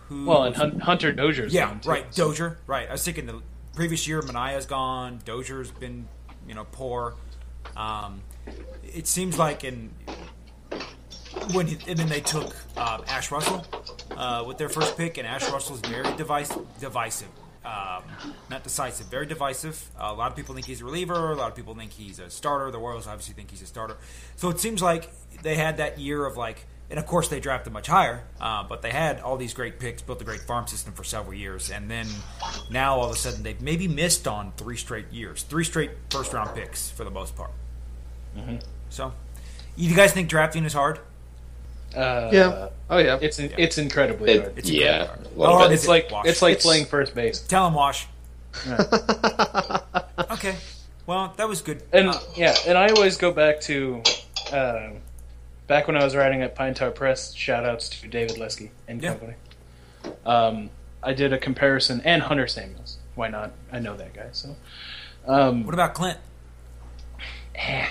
who? well and Hun- hunter dozier's yeah, gone, too, right. so- Dozier, right. I was thinking the previous year, Manaea's gone. Dozier's been, you know, poor. Um, it seems like in when he, and then they took uh, Ashe Russell uh, with their first pick, and Ashe Russell's very device, divisive. Um, not decisive, very divisive. Uh, a lot of people think he's a reliever. A lot of people think he's a starter. The Royals obviously think he's a starter. So it seems like they had that year of like, and of course they drafted much higher, uh, but they had all these great picks, built a great farm system for several years, and then now all of a sudden they've maybe missed on three straight years, three straight first round picks for the most part. So, you guys think drafting is hard? Uh, Yeah. Oh yeah. it's it's incredibly It- hard It's yeah, incredibly hard. a little How hard bit. is it's like Wash? it's like It's- playing first base Tell him, Wash. okay. Well, that was good. And Uh, yeah, and I always go back to uh, back when I was writing at Pine Tar Press. Shout outs to David Lesky and Yeah. company. Um, I did a comparison and Hunter Samuels. Why not? I know that guy. So, um, what about Clint? eh,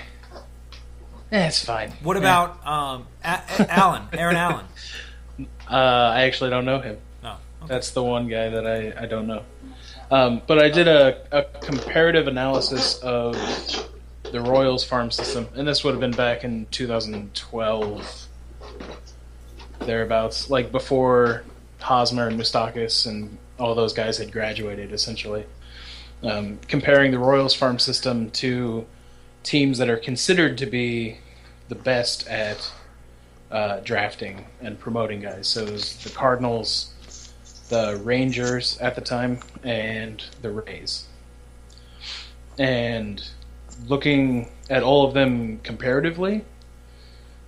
eh, it's fine. What about um, A- A- Allen, Aaron Allen? Uh, I actually don't know him. No. Okay. That's the one guy that I, I don't know. Um, but I did a, a comparative analysis of the Royals farm system, and this would have been back in 2012, thereabouts, like before Hosmer and Moustakas and all those guys had graduated, essentially. Um, comparing the Royals farm system to teams that are considered to be the best at uh, drafting and promoting guys. So it was the Cardinals, the Rangers at the time, and the Rays. And looking at all of them comparatively,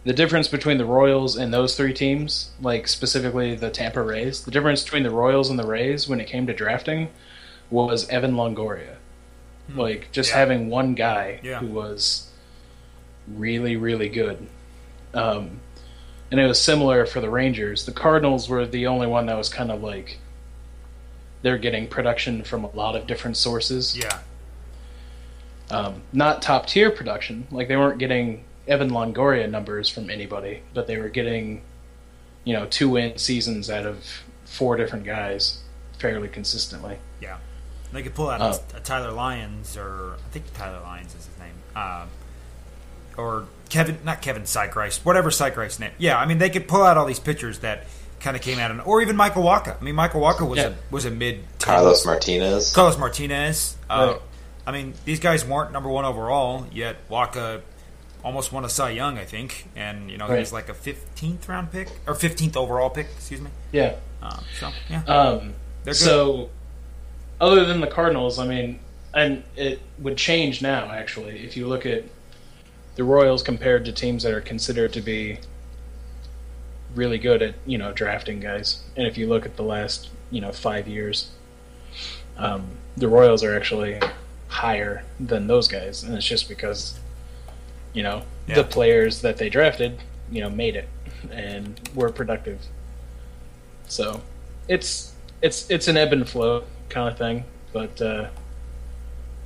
the difference between the Royals and those three teams, like specifically the Tampa Rays, the difference between the Royals and the Rays when it came to drafting was Evan Longoria. Like just Yeah. having one guy Yeah. who was really, really good. Um, and it was similar for the Rangers. The Cardinals were the only one that was kind of like they're getting production from a lot of different sources. Yeah. Um, not top tier production. Like they weren't getting Evan Longoria numbers from anybody, but they were getting, you know, two win seasons out of four different guys fairly consistently. Yeah. They could pull out a, a Tyler Lyons, or I think Tyler Lyons is his name, uh, or Kevin, not Kevin Siegrist, whatever Sykrice name. Yeah, I mean they could pull out all these pitchers that kind of came out, of, or even Michael Wacha. I mean Michael Wacha was Yeah. a was a mid Carlos Martinez. Carlos Martinez. Uh, Right. I mean, these guys weren't number one overall yet. Wacha almost won a Cy Young, I think, and you know he Right. was like a 15th round pick or 15th overall pick. Excuse me. Yeah. Um, so yeah, Um, They're good. so, other than the Cardinals, I mean, and it would change now. Actually, if you look at the Royals compared to teams that are considered to be really good at you know drafting guys, and if you look at the last you know five years, um, the Royals are actually higher than those guys, and it's just because you know Yeah. the players that they drafted, you know, made it and were productive. So it's it's it's an ebb and flow kind of thing. But uh,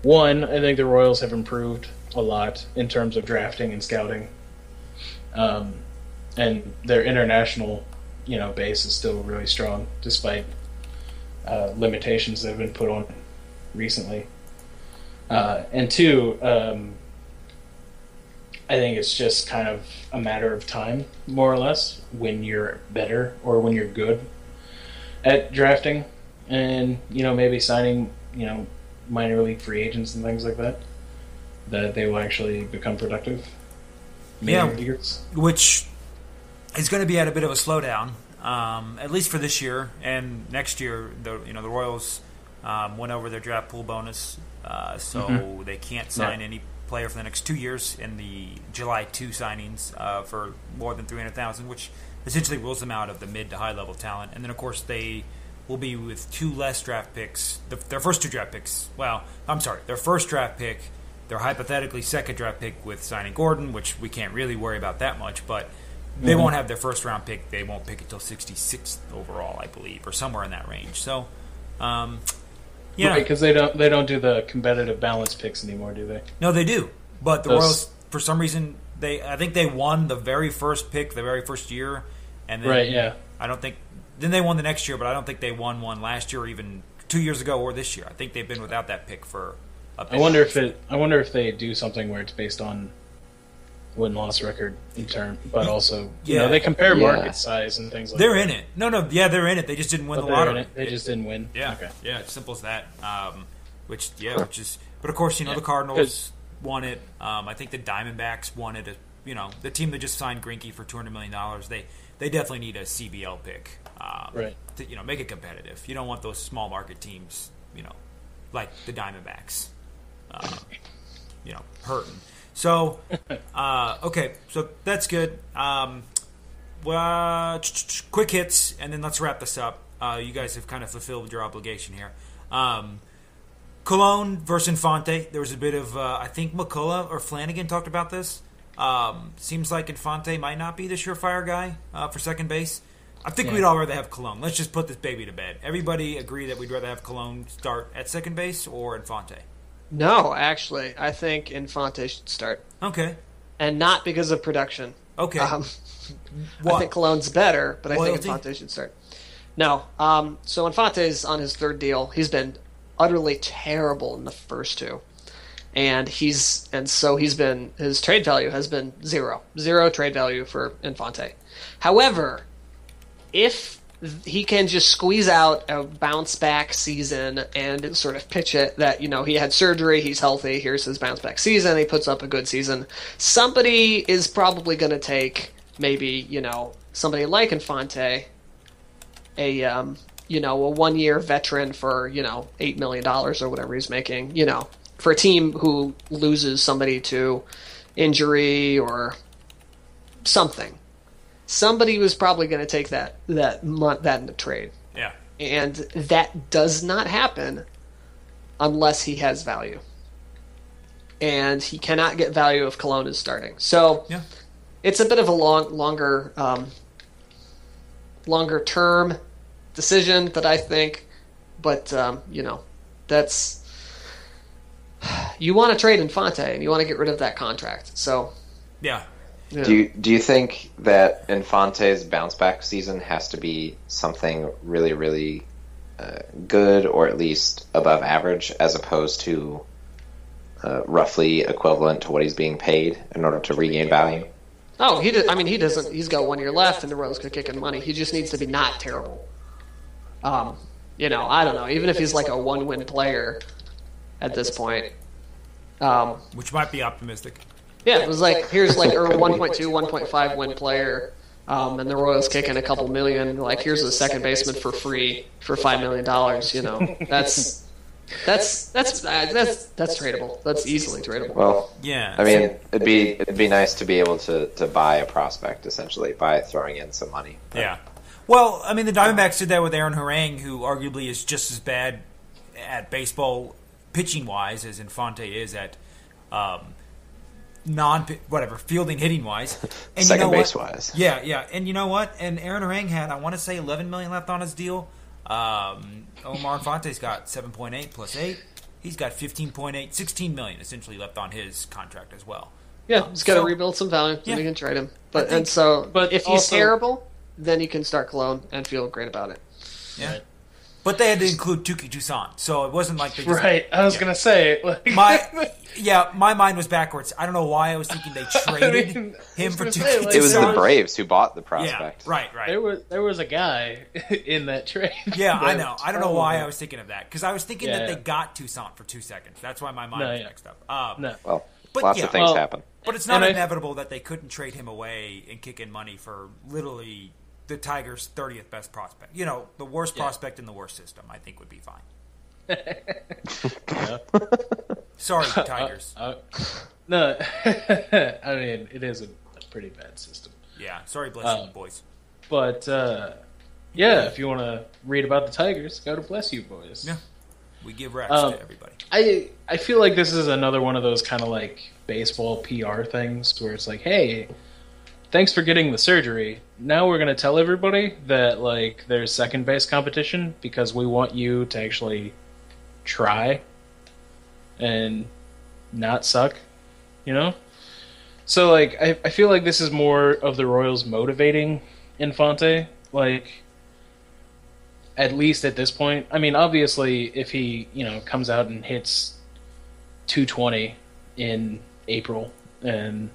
one, I think the Royals have improved a lot in terms of drafting and scouting, um, and their international, you know, base is still really strong despite uh, limitations that have been put on recently. Uh, and two, um, I think it's just kind of a matter of time, more or less, when you're better or when you're good at drafting and, you know, maybe signing, you know, minor league free agents and things like that, that they will actually become productive. Yeah. Leaguers. which is going to be at a bit of a slowdown, um, at least for this year and next year. The you know the Royals um, went over their draft pool bonus, uh, so Mhm. they can't sign Yeah. any player for the next two years in the July two signings uh, for more than three hundred thousand, which essentially rules them out of the mid to high level talent. And then of course they will be with two less draft picks. The, their first two draft picks. Well, I'm sorry, their first draft pick. Their hypothetically second draft pick with signing Gordon, which we can't really worry about that much, but they Mm-hmm. won't have their first round pick. They won't pick until 66th overall, I believe, or somewhere in that range. So, um, yeah, because they don't they don't do the competitive balance picks anymore, do they? no, they do. But the Those- Royals, for some reason, they I think they won the very first pick, the very first year, and then Right, yeah. I don't think then they won the next year, but I don't think they won one last year, or even two years ago, or this year. I think they've been without that pick for. A I bit. wonder if it. I wonder if they do something where it's based on win loss record in term, but also you know they compare Yeah. market size and things like that. they're that. in it. No, no, yeah, they're in it. They just didn't win But the they're in lottery. it. They just didn't win. Yeah, Okay. yeah, it's simple as that. Um, which yeah, which is, but of course you know Yeah. the Cardinals won it. Um, I think the Diamondbacks won it. You know the team that just signed Greinke for two hundred million dollars. They they definitely need a CBL pick. Um, Right. To you know make it competitive. You don't want those small market teams. You know, like the Diamondbacks. Uh, you know, hurting. So, uh, okay, so that's good. Um, well, quick hits, and then let's wrap this up. Uh, you guys have kind of fulfilled your obligation here. Um, Colón versus Infante. There was a bit of, uh, I think McCullough or Flanagan talked about this. Um, seems like Infante might not be the surefire guy uh, for second base. I think Yeah. we'd all rather have Colón. Let's just put this baby to bed. Everybody agree that we'd rather have Colón start at second base or Infante. No, actually, I think Infante should start, Okay. and not because of production. Okay. Um? I think Colón's better, but I Loyalty? think Infante should start. No, um, so Infante's on his third deal. He's been utterly terrible in the first two, and he's and so he's been his trade value has been zero, zero trade value for Infante. However, if he can just squeeze out a bounce back season and sort of pitch it that you know he had surgery he's healthy here's his bounce back season he puts up a good season. Somebody is probably going to take maybe you know somebody like infante a um, you know a one year veteran for you know eight million dollars or whatever he's making you know for a team who loses somebody to injury or something somebody was probably going to take that that mon- that in the trade, yeah. and that does not happen unless he has value, and he cannot get value if Colón is starting. So Yeah. it's a bit of a long, longer, um, longer term decision that I think, but um, you know, that's you want to trade Infante and you want to get rid of that contract. So Yeah. Yeah. Do you do you think that Infante's bounce back season has to be something really really uh, good or at least above average, as opposed to uh, roughly equivalent to what he's being paid in order to regain value? Oh, he. Did, I mean, he doesn't. He's got one year left, and the Royals could kick in money. He just needs to be not terrible. Um, you know, I don't know. Even if he's like a one-win player at this point, Um, which might be optimistic. Yeah, it was like here's like a 1.2, 1.5 win player, um, and the Royals kicking a couple million. Like here's a second baseman for free for five million dollars. You know, that's that's that's uh, that's that's tradable. That's easily tradable. Well, Yeah, I mean, it'd be it'd be nice to be able to, to buy a prospect essentially by throwing in some money. Yeah. Well, I mean, the Diamondbacks did that with Aaron Harang, who arguably is just as bad at baseball pitching wise as Infante is at um, non whatever fielding hitting wise. And Second you know base what? wise. Yeah, yeah. And you know what? And Aaron Harang had I want to say 11 million left on his deal. Um, Omar Infante's got 7.8 plus 8. He's got 15.8, 16 million essentially left on his contract as well. Yeah, he's got to So- rebuild some value, Yeah. and you can trade him. But think- and so, but if he's also- terrible, then you can start Colón and feel great about it. Yeah. Right. But they had to include Touki Toussaint, so it wasn't like they just Right. I was Yeah. gonna say like my yeah, my mind was backwards. I don't know why I was thinking they traded mean, him for gonna two. say, like, It was the Braves who bought the yeah, prospect. right, right. there was there was a guy in that trade. yeah, I know. I don't know why I was thinking of that because I was thinking Yeah, that they got Toussaint for two seconds. That's why my mind No, was yeah. mixed up. Um, No. Well, But lots yeah. of things Well- happen. But it's not And I- inevitable that they couldn't trade him away and kick in money for literally the Tigers' thirtieth best prospect. You know, the worst Yeah. prospect in the worst system. I think would be fine. Yeah. Sorry, Tigers. Uh, no, I mean it is a, a pretty bad system. yeah, sorry, bless uh, you, boys. But uh, yeah, if you want to read about the Tigers, go to Bless You Boys. Yeah, we give reps Um, to everybody. I I feel like this is another one of those kind of like baseball PR things where it's like, hey, thanks for getting the surgery. Now we're gonna tell everybody that like there's second base competition because we want you to actually try and not suck, you know. So like I I feel like this is more of the Royals motivating Infante, like at least at this point. I mean, obviously, if he you know comes out and hits 220 in April and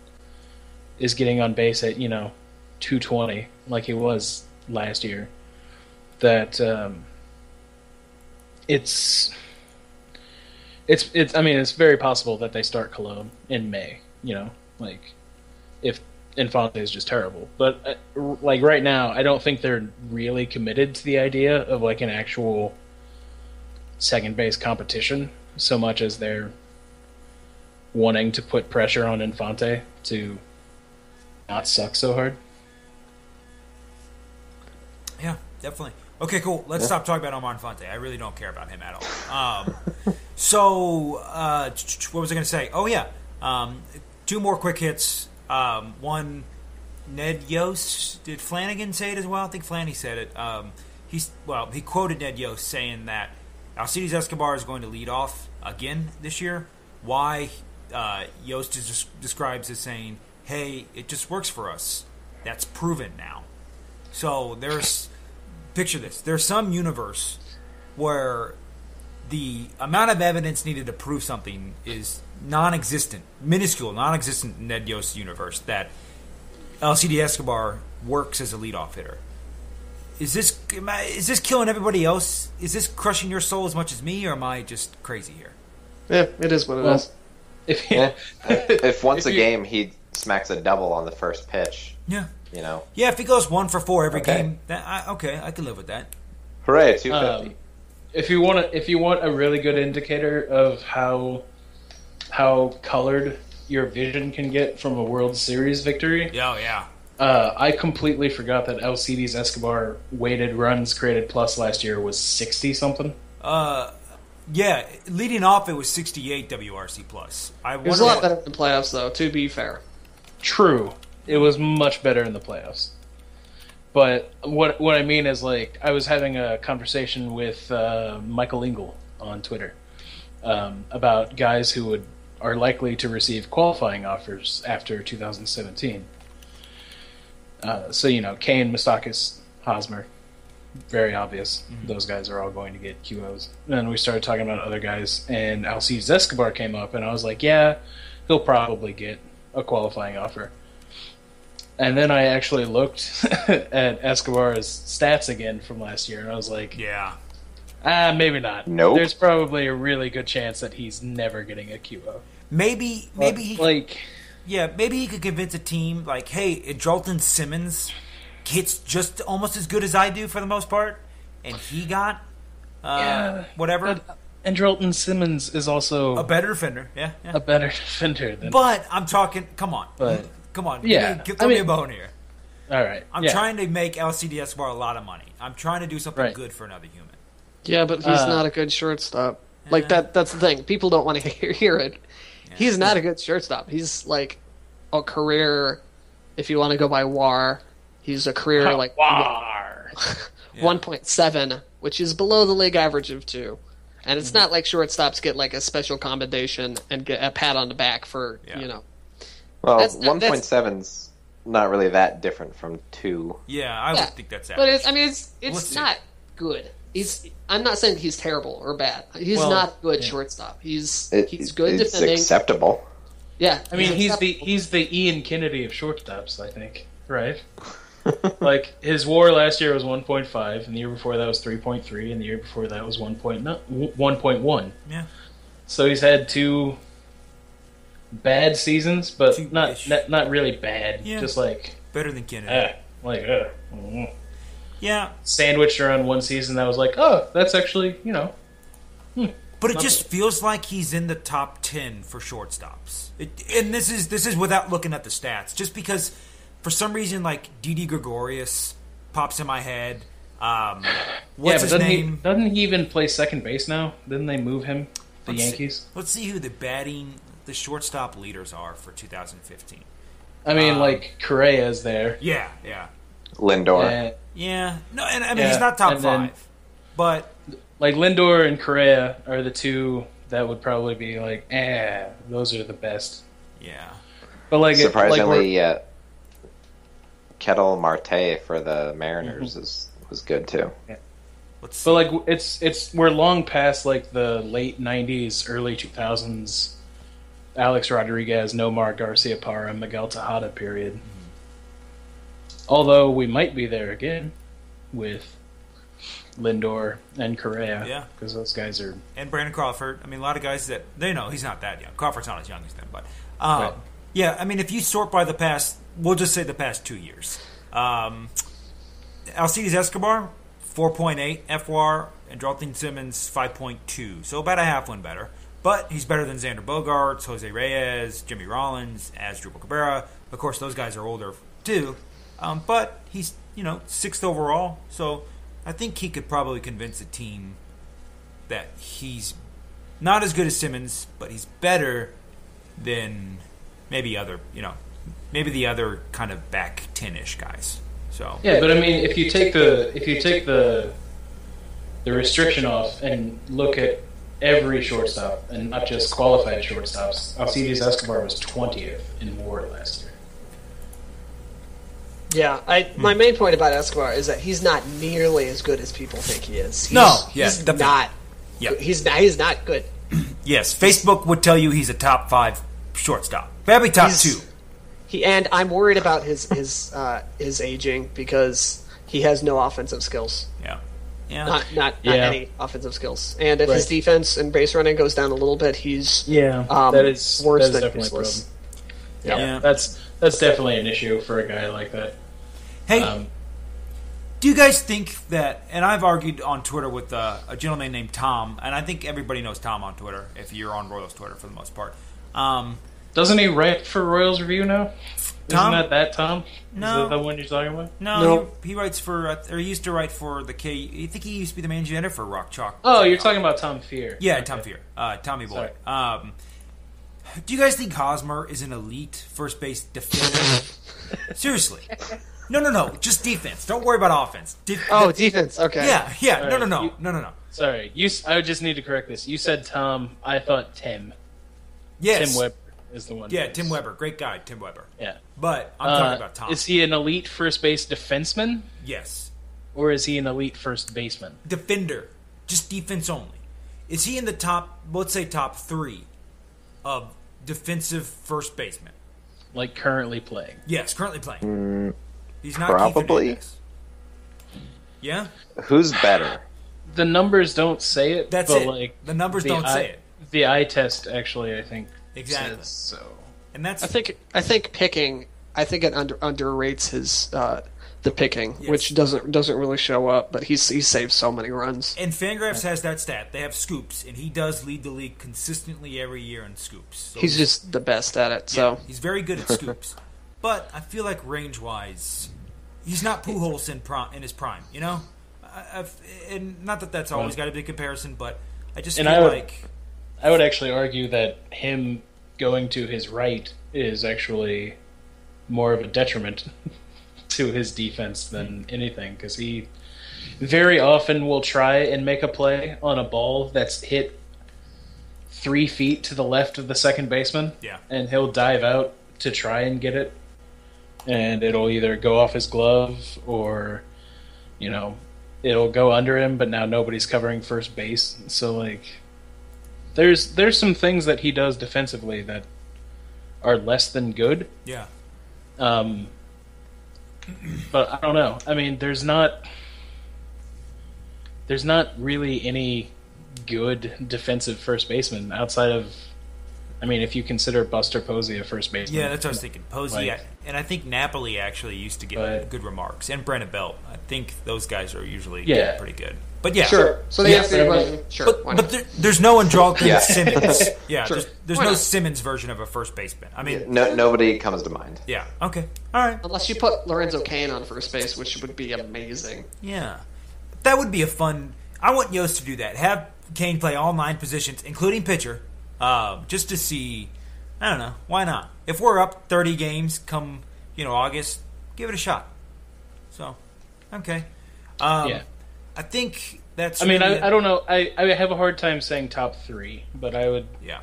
is getting on base at you know 220 like he was last year, that um, it's it's it's. I mean, it's very possible that they start Colón in May. You know, like if Infante is just terrible. But uh, like right now, I don't think they're really committed to the idea of like an actual second base competition so much as they're wanting to put pressure on Infante to not suck so hard. Yeah, definitely. Okay, cool. Let's stop talking about Omar Infante. I really don't care about him at all. Um, so, uh, what was I going to say? Oh, yeah. Um, two more quick hits. Um, one, Ned Yost. Did Flanagan say it as well? I think Flanny said it. Um, he's well, he quoted Ned Yost saying that Alcides Escobar is going to lead off again this year. Why? Uh, Yost is just describes as saying, "Hey, it just works for us. That's proven now." So there's picture this. There's some universe where the amount of evidence needed to prove something is non-existent, minuscule, non-existent in Ned Yost's universe. That Alcides Escobar works as a leadoff hitter. Is this am I- is this killing everybody else? Is this crushing your soul as much as me, or am I just crazy here? Yeah, it is what it is. Well, If Yeah. if once If a you- game he smacks a double on the first pitch, Yeah, you know, yeah. If he goes one for four every Okay. game, that, I, okay, I can live with that. hooray, two fifty. Um, if you want to, if you want a really good indicator of how how colored your vision can get from a World Series victory, Yeah, oh, yeah. uh, I completely forgot that Alcides Escobar weighted runs created plus last year was sixty something. Uh, yeah. Leading off, it was 68 WRC plus. I It was a lot better in the playoffs, though. To be fair, True, it was much better in the playoffs. But what what I mean is like I was having a conversation with uh, Michael Engel on Twitter um, about guys who would are likely to receive qualifying offers after 2017. Uh, so you know, Cain, Moustakas, Hosmer, very obvious. Those guys are all going to get QOs. And we started talking about other guys, and Alcides Escobar came up, and I was like, yeah, he'll probably get a qualifying offer. And then I actually looked at Escobar's stats again from last year, and I was like, Yeah. ah, maybe not. Nope. There's probably a really good chance that he's never getting a QO. maybe maybe he like yeah maybe he could convince a team like hey Jolton Simmons hits just almost as good as I do for the most part, and he got uh, Yeah, whatever but Andrelton Simmons is also a better defender. Yeah, yeah. a better defender than. But I'm talking. Come on, But- come on. Yeah, give, me, give, I throw me a mean- bone here. all right, I'm yeah. trying to make Alcides Escobar a lot of money. I'm trying to do something Right. good for another human. Yeah, but he's Uh, not a good shortstop. Like that that's the thing. People don't want to hear, hear it. He's not a good shortstop. He's like a career if you want to go by WAR, he's a career like War. 1.7, which is below the league average of 2. And it's mm-hmm. not like shortstops get like a special commendation and get a pat on the back for, Yeah. you know. Well, That's not- one point seven's not really that different from two. Yeah, I Yeah. would think that's But it's I mean it's it's Let's see. not good. He's I'm not saying he's terrible or bad. He's Well, not good yeah. shortstop. He's It, he's good it's defending. acceptable. yeah, I mean, he's the he's the Ian Kennedy of shortstops, I think. Right? like his WAR last year was 1.5, and the year before that was 3.3, and the year before that was 1.1. yeah. So he's had two bad seasons, but not Two-ish. not, not really bad. Yeah. Just like better than Kennedy. eh, like uh, mm. yeah, sandwiched around one season that was like, oh, that's actually you know but it just feels like he's in the top ten for shortstops. It, and this is this is without looking at the stats, just because for some reason like Didi Gregorius pops in my head. Um, yeah. what's But his doesn't name? he doesn't he even play second base now? Didn't they move him? The Let's see- Yankees. let's see who the batting, the shortstop leaders are for 2015. I mean, Um, like Correa's there. Yeah, yeah, Lindor. Yeah. yeah. No, and I mean Yeah, he's not top and then- five, but like Lindor and Correa are the two that would probably be like, eh, those are the best. yeah, But like, it- like we're- Surprisingly, uh, Ketel Marte for the Mariners Mm-hmm. is was good too. let's see. but like it's it's we're long past like the late '90s, early 2000s. Alex Rodriguez, Nomar Garciaparra, Miguel Tejada period. Although we might be there again with Lindor and Correa, Yeah. because those guys are and Brandon Crawford. I mean, a lot of guys that they know he's not that young. Crawford's not as young as them, but um, Right. yeah. I mean, if you sort by the past, we'll just say the past two years. Um, Alcides Escobar, four point eight FWAR, and Andrelton Simmons, five point two. So about a half one better. But he's better than Xander Bogaerts, Jose Reyes, Jimmy Rollins, Asdrubal Cabrera. Of course, those guys are older too. Um, but he's you know sixth overall, so I think he could probably convince a team that he's not as good as Simmons, but he's better than maybe other, you know, maybe the other kind of back ten-ish guys. So Yeah, but I mean, if you take the if you take the the restriction off and look at every shortstop and not just qualified shortstops, Alcides Escobar was twentieth in WAR last year. Yeah, I Hmm. my main point about Escobar is that he's not nearly as good as people think he is. He's, No, yeah, he's not. Yeah. he's not. He's not good. yes, Facebook would tell you he's a top five shortstop, probably top He's- two. He and I'm worried about his his uh, his aging because he has no offensive skills. Yeah, yeah, Not not, not Yeah. any offensive skills. And if his defense and base running goes down a little bit, he's Yeah, um, that is worse that is than definitely a problem. useless. Yeah, Yeah. that's that's definitely an issue for a guy like that. Hey, Um, do you guys think that? And I've argued on Twitter with uh, a gentleman named Tom, and I think everybody knows Tom on Twitter if you're on Royals Twitter for the most part. Um, doesn't he write for Royals Review now? Tom? Isn't that that Tom? No. Is that the one you're talking about? no, No. He, he writes for, uh, or he used to write for the K. I think he used to be the managing editor for Rock Chalk. Oh, you're talking about Tom Fear. Yeah, Okay. Tom Fear, uh, Tommy Boy. Um, do you guys think Hosmer is an elite first base defender? Seriously, no, no, no, just defense. Don't worry about offense. De- Oh, defense. Okay. yeah, yeah. No, no, no, you- no, no, no. Sorry, you. s- I just need to correct this. You said Tom. I thought Tim. Yes, Tim Weber is the one. Yeah, Tim Weber, great guy, Tim Weber. Yeah. But I'm Uh, talking about Tom. Is he an elite first base defenseman, yes, or is he an elite first baseman? defender, just defense only. Is he in the top? Let's say top three of defensive first baseman. Like currently playing? Yes, currently playing. Mm, He's not probably. Yeah, Who's better? The numbers don't say it. that's but it. Like the numbers the don't eye, say it. The eye test actually, I think, Exactly. since. So And that's I think I think picking I think it under underrates his uh, the picking, Yes. which doesn't doesn't really show up, but he's he saves so many runs. and Fangraphs has that stat. They have scoops, and he does lead the league consistently every year in scoops. So He's just the best at it. So he's very good at scoops. but I feel like range wise, he's not Pujols in prom, in his prime. You know, I, I've, and not that that's always got to be a comparison, but I just And feel I would- like I would actually argue that him going to his right is actually more of a detriment to his defense than anything because he very often will try and make a play on a ball that's hit three feet to the left of the second baseman. Yeah. And he'll dive out to try and get it. And it'll either go off his glove or, you know, it'll go under him, but now nobody's covering first base. So, like, there's there's some things that he does defensively that are less than good. yeah, Um, but I don't know. I mean, there's not there's not really any good defensive first baseman outside of. I mean, if you consider Buster Posey a first baseman, yeah, that's what I was thinking. Posey, Like- and I think Napoli actually used to get But- good remarks, and Brandon Belt. I think those guys are usually Yeah. pretty good. But yeah, sure. So the Yeah, answer to but question, sure. But, but there, there's no Andrelton Yeah. Simmons. Yeah, Sure. there's, there's no not? Simmons version of a first baseman. I mean, No, nobody comes to mind. yeah, okay, all right, Unless you put Lorenzo Cain on first base, which would be amazing. yeah, that would be a fun. I want Yost to do that. Have Cain play all nine positions, including pitcher, uh, just to see. I don't know why not. If we're up 30 games come you know August, give it a shot. So, okay, um, Yeah. I think that's. I mean, really I, I don't know. I, I have a hard time saying top three, but I would Yeah,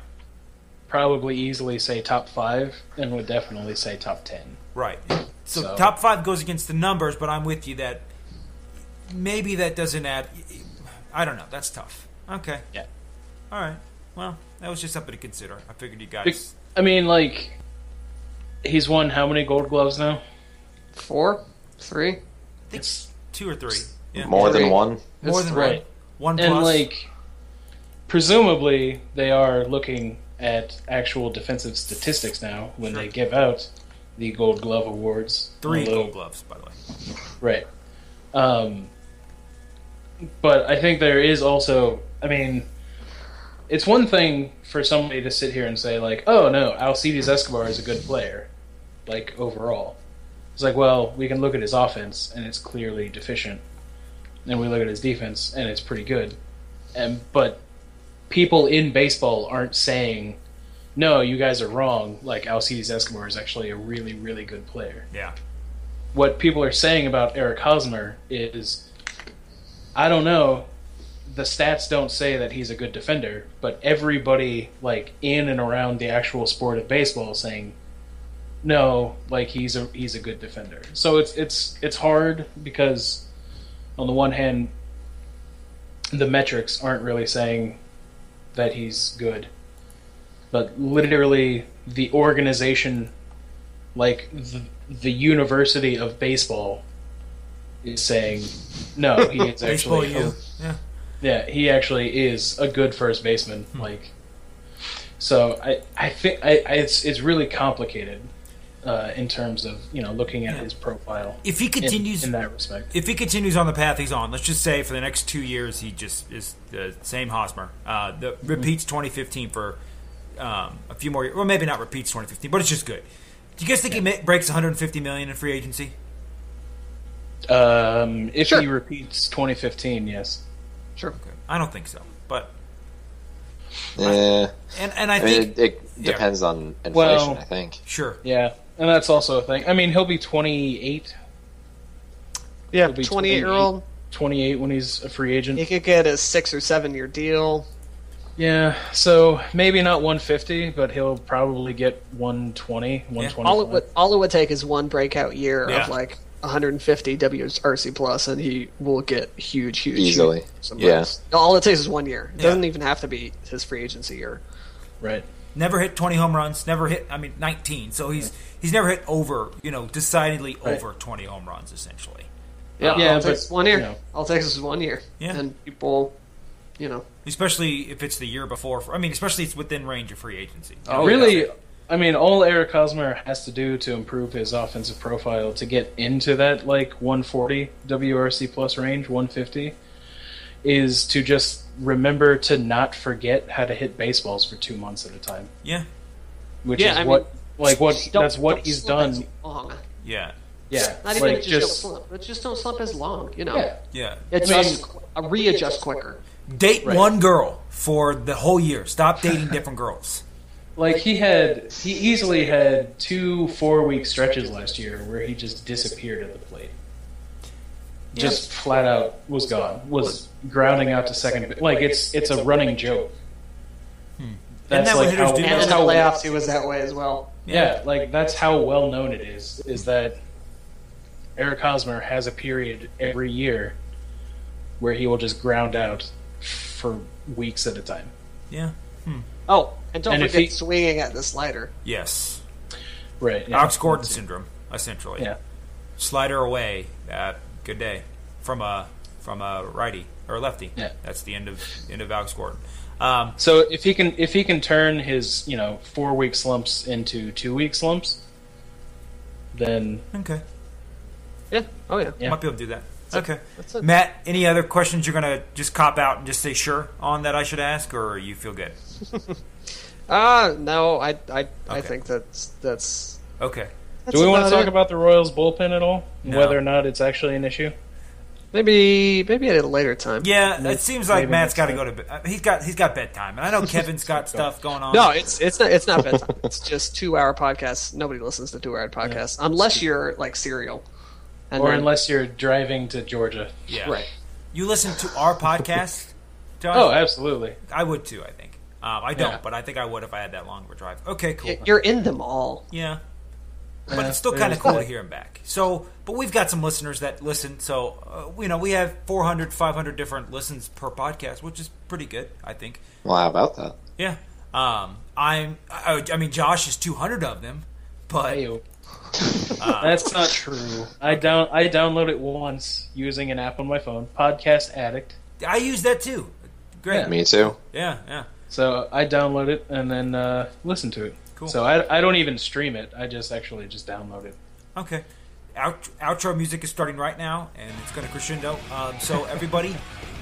probably easily say top five, and would definitely say top ten. Right. So, So- top five goes against the numbers, but I'm with you that maybe that doesn't add. I don't know. That's tough. Okay. Yeah. All right. Well, that was just something to consider. I figured you guys. I mean, like, he's won how many Gold Gloves now? Four, three. It's Two or three. Yeah. More Three. than one. More It's than right. one. One and plus. like presumably they are looking at actual defensive statistics now when they give out the gold glove awards three although- gold gloves, by the way. right um but i think there is also i mean it's one thing for somebody to sit here and say like oh no alcides escobar is a good player like overall it's like well we can look at his offense and it's clearly deficient and we look at his defense and it's pretty good and but people in baseball aren't saying no you guys are wrong like alcides escobar is actually a really really good player Yeah. what people are saying about Eric Hosmer is, I don't know, the stats don't say that he's a good defender, but everybody like in and around the actual sport of baseball is saying, no, like he's a he's a good defender. So it's it's it's hard because on the one hand, the metrics aren't really saying that he's good, but literally the organization like the, the University of Baseball is saying no, he is actually U. a- Yeah. yeah, he actually is a good first baseman. Hmm. Like, so I I think I, I it's it's really complicated uh, in terms of you know looking at Yeah. his profile. If he continues in, that respect. if he continues on the path he's on, let's just say for the next two years he just is the same Hosmer. Uh, the repeats 2015 for um, a few more, years. well maybe not repeats 2015, but it's just good. Do you guys think he ma- breaks 150 million in free agency? Um, if Sure. he repeats 2015, yes. Sure. I don't think so, but Yeah. and and I, I think mean, it, it yeah. depends on inflation. Well- I think. sure. Yeah, and that's also a thing. I mean, he'll be 28, Yeah, He'll be 28 year old. 28 when he's a free agent. He could get a six or seven year deal. Yeah, so maybe not 150, but he'll probably get 120, 125. All it would all it would take is one breakout year Yeah. of like 150 WRC plus, and he will get huge, huge, Easily. huge Yeah. All it takes is one year. It Yeah. doesn't even have to be his free agency year. Right. Never hit 20 home runs. Never hit. I mean, 19. So he's he's never hit over. You know, decidedly Right. over 20 home runs essentially. Yeah, Yeah, all it but, one year. you know. All it takes is one year. Yeah. and people you know. especially if it's the year before. I mean, especially it's within range of free agency. Oh, really, I mean, all Eric Hosmer has to do to improve his offensive profile to get into that like 140 WRC plus range, 150, is to just remember to not forget how to hit baseballs for two months at a time. Yeah, Which Yeah, is I mean, what, like, what Don't- that's what don't he's slump as done. long. yeah, Yeah, Not even like just, just don't slump, just don't slump as long. You know, yeah. yeah. adjust, uh, readjust quicker. Date Right. one girl for the whole year. Stop dating different girls. Like he had, he easily had two four week stretches last year where he just disappeared at the plate. Just flat out was gone. Was grounding out to second. Like it's it's a running joke. That's that like how, do? And that's in the how playoffs, he was that way as well. yeah, like that's how well known it is. Is that Eric Hosmer has a period every year where he will just ground out for weeks at a time. Yeah. Oh, and don't And forget he- swinging at the slider. Yes. Right. yeah. Alex Gordon syndrome, essentially. Yeah. Slider away. Uh, good day from a from a righty or lefty. Yeah. That's the end of end of Alex Gordon. Um, So if he can if he can turn his you know four week slumps into two week slumps, then okay. Yeah. Oh yeah. Yeah. Might be able to do that. Okay. That's it. Matt, any other questions you're gonna just cop out and just say sure on that I should ask, or you feel good? Uh no, I I, I think that's that's. Okay. That's do we want to talk it. about the Royals bullpen at all? No. Whether or not it's actually an issue? maybe maybe at a later time? Yeah, Maybe- it seems like Matt's got to go to bed. He's got he's got bedtime, and I know Kevin's got stuff going on. No, it's it's not it's not bedtime. it's just two hour podcasts. Nobody listens to two hour podcasts unless you're like serial. And or then- unless you're driving to Georgia? yeah. right. You listen to our podcast, John? Oh, absolutely. I would too. I think. Um, I don't, Yeah. but I think I would if I had that long of a drive. Okay, cool. You're in them all. Yeah. But Yeah, it's still kind of cool to hear him back. So, but we've got some listeners that listen. So, uh, you know, we have 400, 500 different listens per podcast, which is pretty good, I think. Well, how about that? Yeah. Um, I'm. I, I mean, Josh is 200 of them, but Ayo. That's not true. I down I download it once using an app on my phone, Podcast Addict. I use that too. Great. Me too. Yeah, yeah. So I download it and then uh, listen to it. Cool. So I, I don't even stream it. I just actually just download it. Okay. Out, outro music is starting right now, and it's going to crescendo. Um, so, everybody,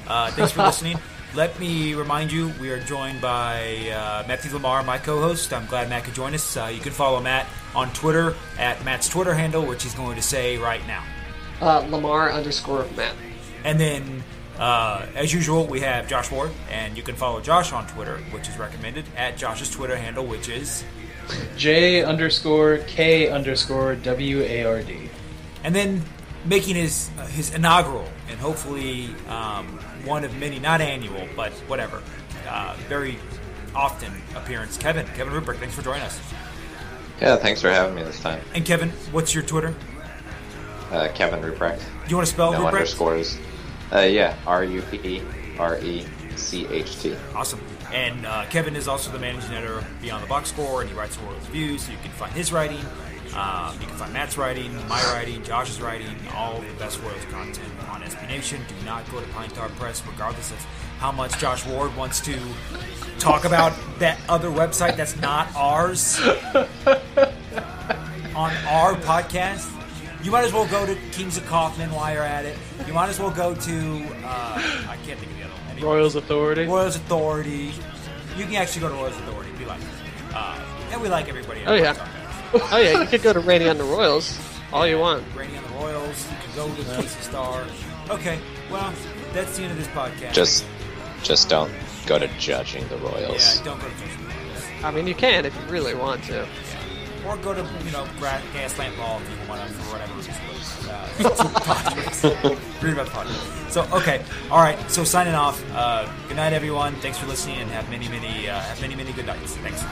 uh, thanks for listening. Let me remind you, we are joined by uh, Matthew LaMar, my co-host. I'm glad Matt could join us. Uh, you can follow Matt on Twitter at Matt's Twitter handle, which he's going to say right now. Uh, Lamar underscore Matt. And then, uh, as usual, we have Josh Ward, and you can follow Josh on Twitter, which is recommended at Josh's Twitter handle, which is J underscore K underscore W A R D. and then making his uh, his inaugural and hopefully um, one of many, not annual, but whatever, uh, very often appearance. Kevin, Kevin Ruprecht, thanks for joining us. Yeah, thanks for having me this time. And Kevin, what's your Twitter? Uh, Kevin Ruprecht. Do you want to spell No Ruprecht? underscores. Uh, yeah, R U P R E C H T. Awesome. And uh, Kevin is also the managing editor of Beyond the Box Score, and he writes Royals Reviews, so you can find his writing. Um, you can find Matt's writing, my writing, Josh's writing, all the best Royals content on SB Nation. Do not go to Pine Tar Press, regardless of how much Josh Ward wants to talk about that other website that's not ours on our podcast. You might as well go to Kings of Kauffman while you're at it. You might as well go to uh, I can't think of the other. Royals Authority. Royals Authority. You can actually go to Royals Authority. We like it. Uh, and we like everybody. Oh, yeah. Pine Tar Press. Oh yeah, you could go to Rany on the Royals all you want. Rany on the Royals. You can go to KC Star. Okay, well, that's the end of this podcast. Just, just don't go to judging the Royals. yeah, don't go to Judgment Royals. I mean, you can if you really want to. Or go to, you know, Gra- Gaslamp Ball if you want to, for whatever reason. Uh, read about the podcast. So okay, all right. So signing off. Uh, good night, everyone. Thanks for listening, and have many, many, uh, have many, many good nights. Thanks.